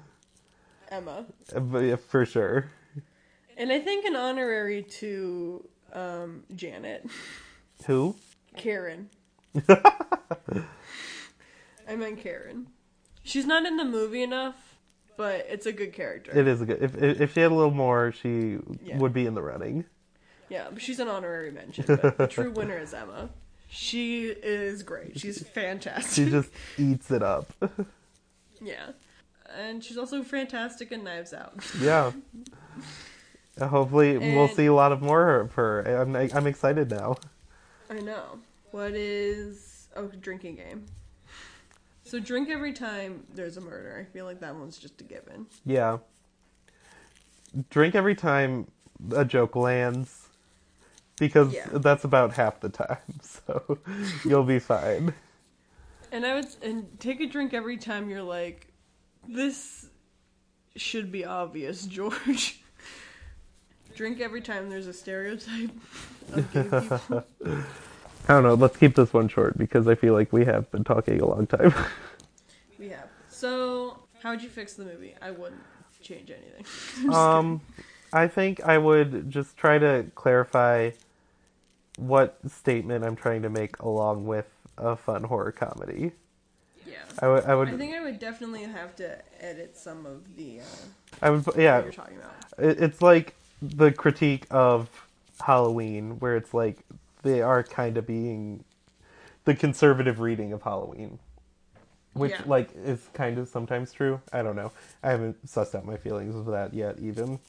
Emma, yeah, for sure. and I think an honorary to um, Janet, Who? Karen. I meant Karen. She's not in the movie enough, but it's a good character. It is a good. If if if she had a little more, she Yeah. would be in the running. Yeah, but she's an honorary mention. But the true winner is Emma. She is great. She's fantastic. She just eats it up. yeah, and she's also fantastic in Knives Out. yeah. Hopefully, we'll see a lot of more of her. I'm I'm excited now. I know. What is oh drinking game? So drink every time there's a murder. I feel like that one's just a given. Yeah. Drink every time a joke lands. Because Yeah. that's about half the time. So you'll be fine. And I would and take a drink every time you're like, this should be obvious, George. drink every time there's a stereotype of gay. I don't know. Let's keep this one short because I feel like we have been talking a long time. we have. So, how'd you fix the movie? I wouldn't change anything. I'm just um, I think I would just try to clarify what statement I'm trying to make along with a fun horror comedy. yeah. I would, I think I would definitely have to edit some of the uh, I would, what yeah. you're talking about. It's like the critique of Halloween, where it's like they are kind of being the conservative reading of Halloween, which Yeah. like is kind of sometimes true. I don't know. I haven't sussed out my feelings of that yet, even.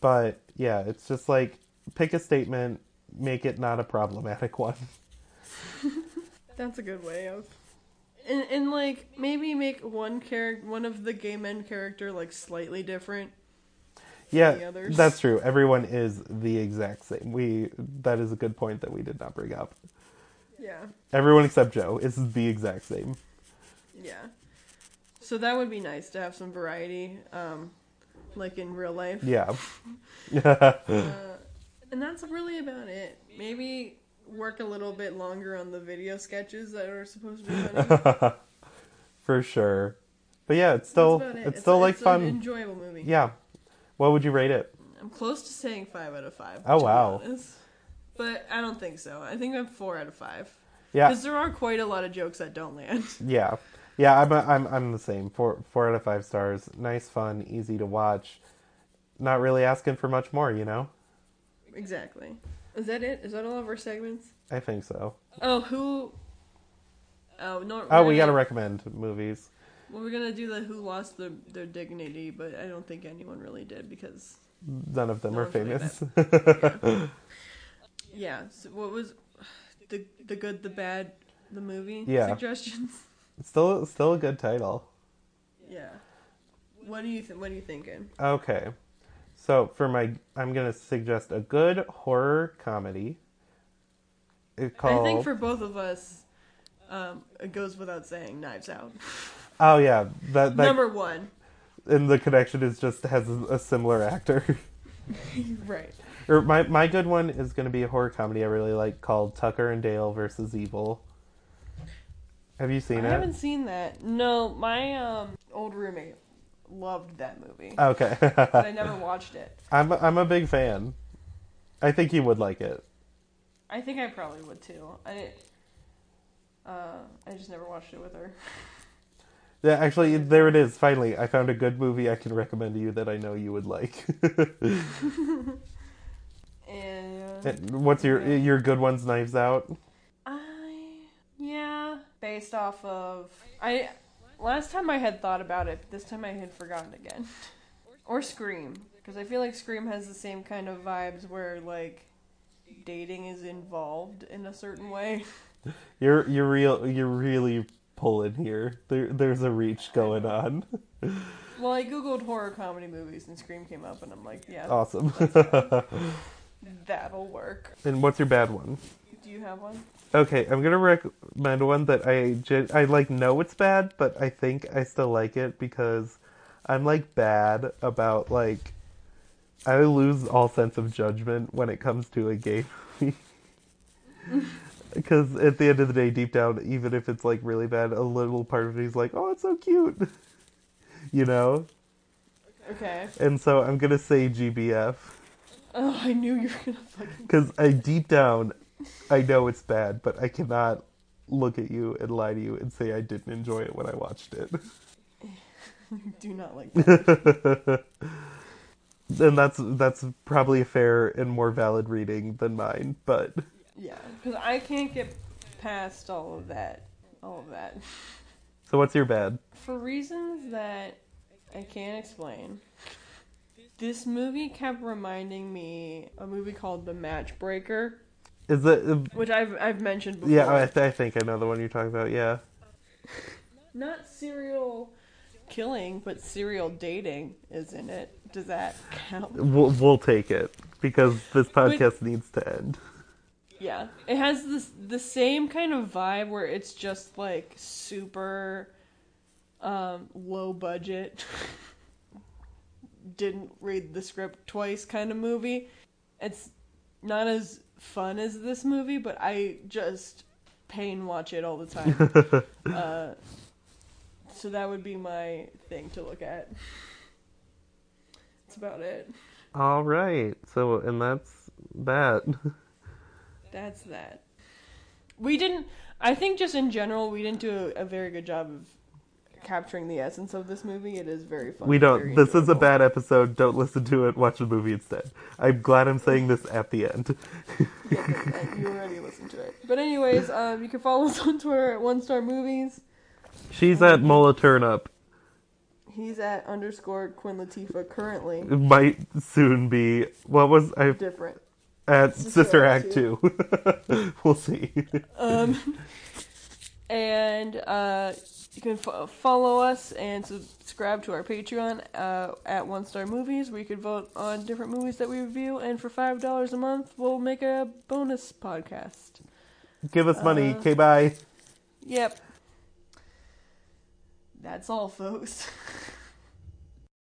But yeah, it's just like pick a statement, make it not a problematic one. That's a good way of. And, and like maybe make one character, one of the gay men character, like slightly different. Yeah, that's true. Everyone is the exact same. We that is a good point that we did not bring up. Yeah, Everyone except Joe is the exact same. yeah. So that would be nice to have some variety, um, like in real life. Yeah. Uh, and that's really about it. Maybe work a little bit longer on the video sketches that are supposed to be funny. For sure. But yeah, it's still about it's, it. still like it's fun. An enjoyable movie. yeah. What would you rate it? I'm close to saying five out of five. Oh, wow. But I don't think so. I think I'm four out of five. Yeah. Because there are quite a lot of jokes that don't land. Yeah. Yeah, I'm I'm I'm the same. Four four out of five stars. Nice, fun, easy to watch. Not really asking for much more, you know? Exactly. Is that it? Is that all of our segments? I think so. Oh, who? Oh no. Oh, we're gotta recommend movies. Well, we're gonna do the who lost their their dignity, but I don't think anyone really did because None of them No are famous. yeah. So what was the the good, the bad, the movie Yeah. suggestions? still still a good title. Yeah. What do you th- What are you thinking? Okay. So for my I'm gonna suggest a good horror comedy. Called I think for both of us, um, it goes without saying, Knives Out. Oh yeah, that that Number one. and the connection is just has a, a similar actor. right. or my my good one is going to be a horror comedy I really like called Tucker and Dale versus Evil. Have you seen I it? I haven't seen that. No, my um, old roommate loved that movie, Okay. but I never watched it. I'm a, I'm a big fan. I think you would like it. I think I probably would too. I uh, I just never watched it with her. Yeah, actually, there it is. Finally, I found a good movie I can recommend to you that I know you would like. And And What's your Yeah. your good ones? Knives Out. I yeah, based off of I last time I had thought about it, but this time I had forgotten again. or Scream, because I feel like Scream has the same kind of vibes where like dating is involved in a certain way. You're you're real. You're really pulling here. There there's a reach going on. Well, I googled horror comedy movies and Scream came up, and I'm like, yeah, Awesome. that'll work. and what's your bad one? Do you have one? Okay, I'm gonna recommend one that I I like know it's bad, but I think I still like it because I'm like bad about like I lose all sense of judgment when it comes to a gay movie. Because at the end of the day, deep down, even if it's like really bad, a little part of me is like, "Oh, it's so cute," you know. Okay. And so I'm gonna say GBF Oh, I knew you were gonna fucking. because I deep down, I know it's bad, but I cannot look at you and lie to you and say I didn't enjoy it when I watched it. do not like that. and that's that's probably a fair and more valid reading than mine, but Yeah, because I can't get past all of that. All of that. so what's your bad? For reasons that I can't explain, this movie kept reminding me a movie called The Matchbreaker, Is it? which I've I've mentioned before. Yeah, I, th- I think I know the one you're talking about. Yeah, Not serial killing, but serial dating is in it. Does that count? We'll, we'll take it because this podcast needs to end. Yeah, it has this the same kind of vibe where it's just like super um, low budget. Didn't read the script twice kind of movie. It's not as fun as this movie, but I just pain watch it all the time. uh, so that would be my thing to look at. That's about it. All right. So, and that's that. That's that. We didn't. I think just in general, we didn't do a, a very good job of capturing the essence of this movie. It is very fun. We don't. This is a bad episode. Don't listen to it. Watch the movie instead. I'm glad I'm saying this at the end. Yeah, you already listened to it. But anyways, um, you can follow us on Twitter at One Star Movies. She's at Mola Turnup. He's at underscore Quinn Latifah currently. It might soon be. What was I Different. at Sister Sister Act Act Two? we'll see. Um, and uh, you can fo- follow us and subscribe to our Patreon uh, at One Star Movies, where you can vote on different movies that we review. And for five dollars a month, we'll make a bonus podcast. Give us money. Uh, Okay, bye. Yep. That's all, folks.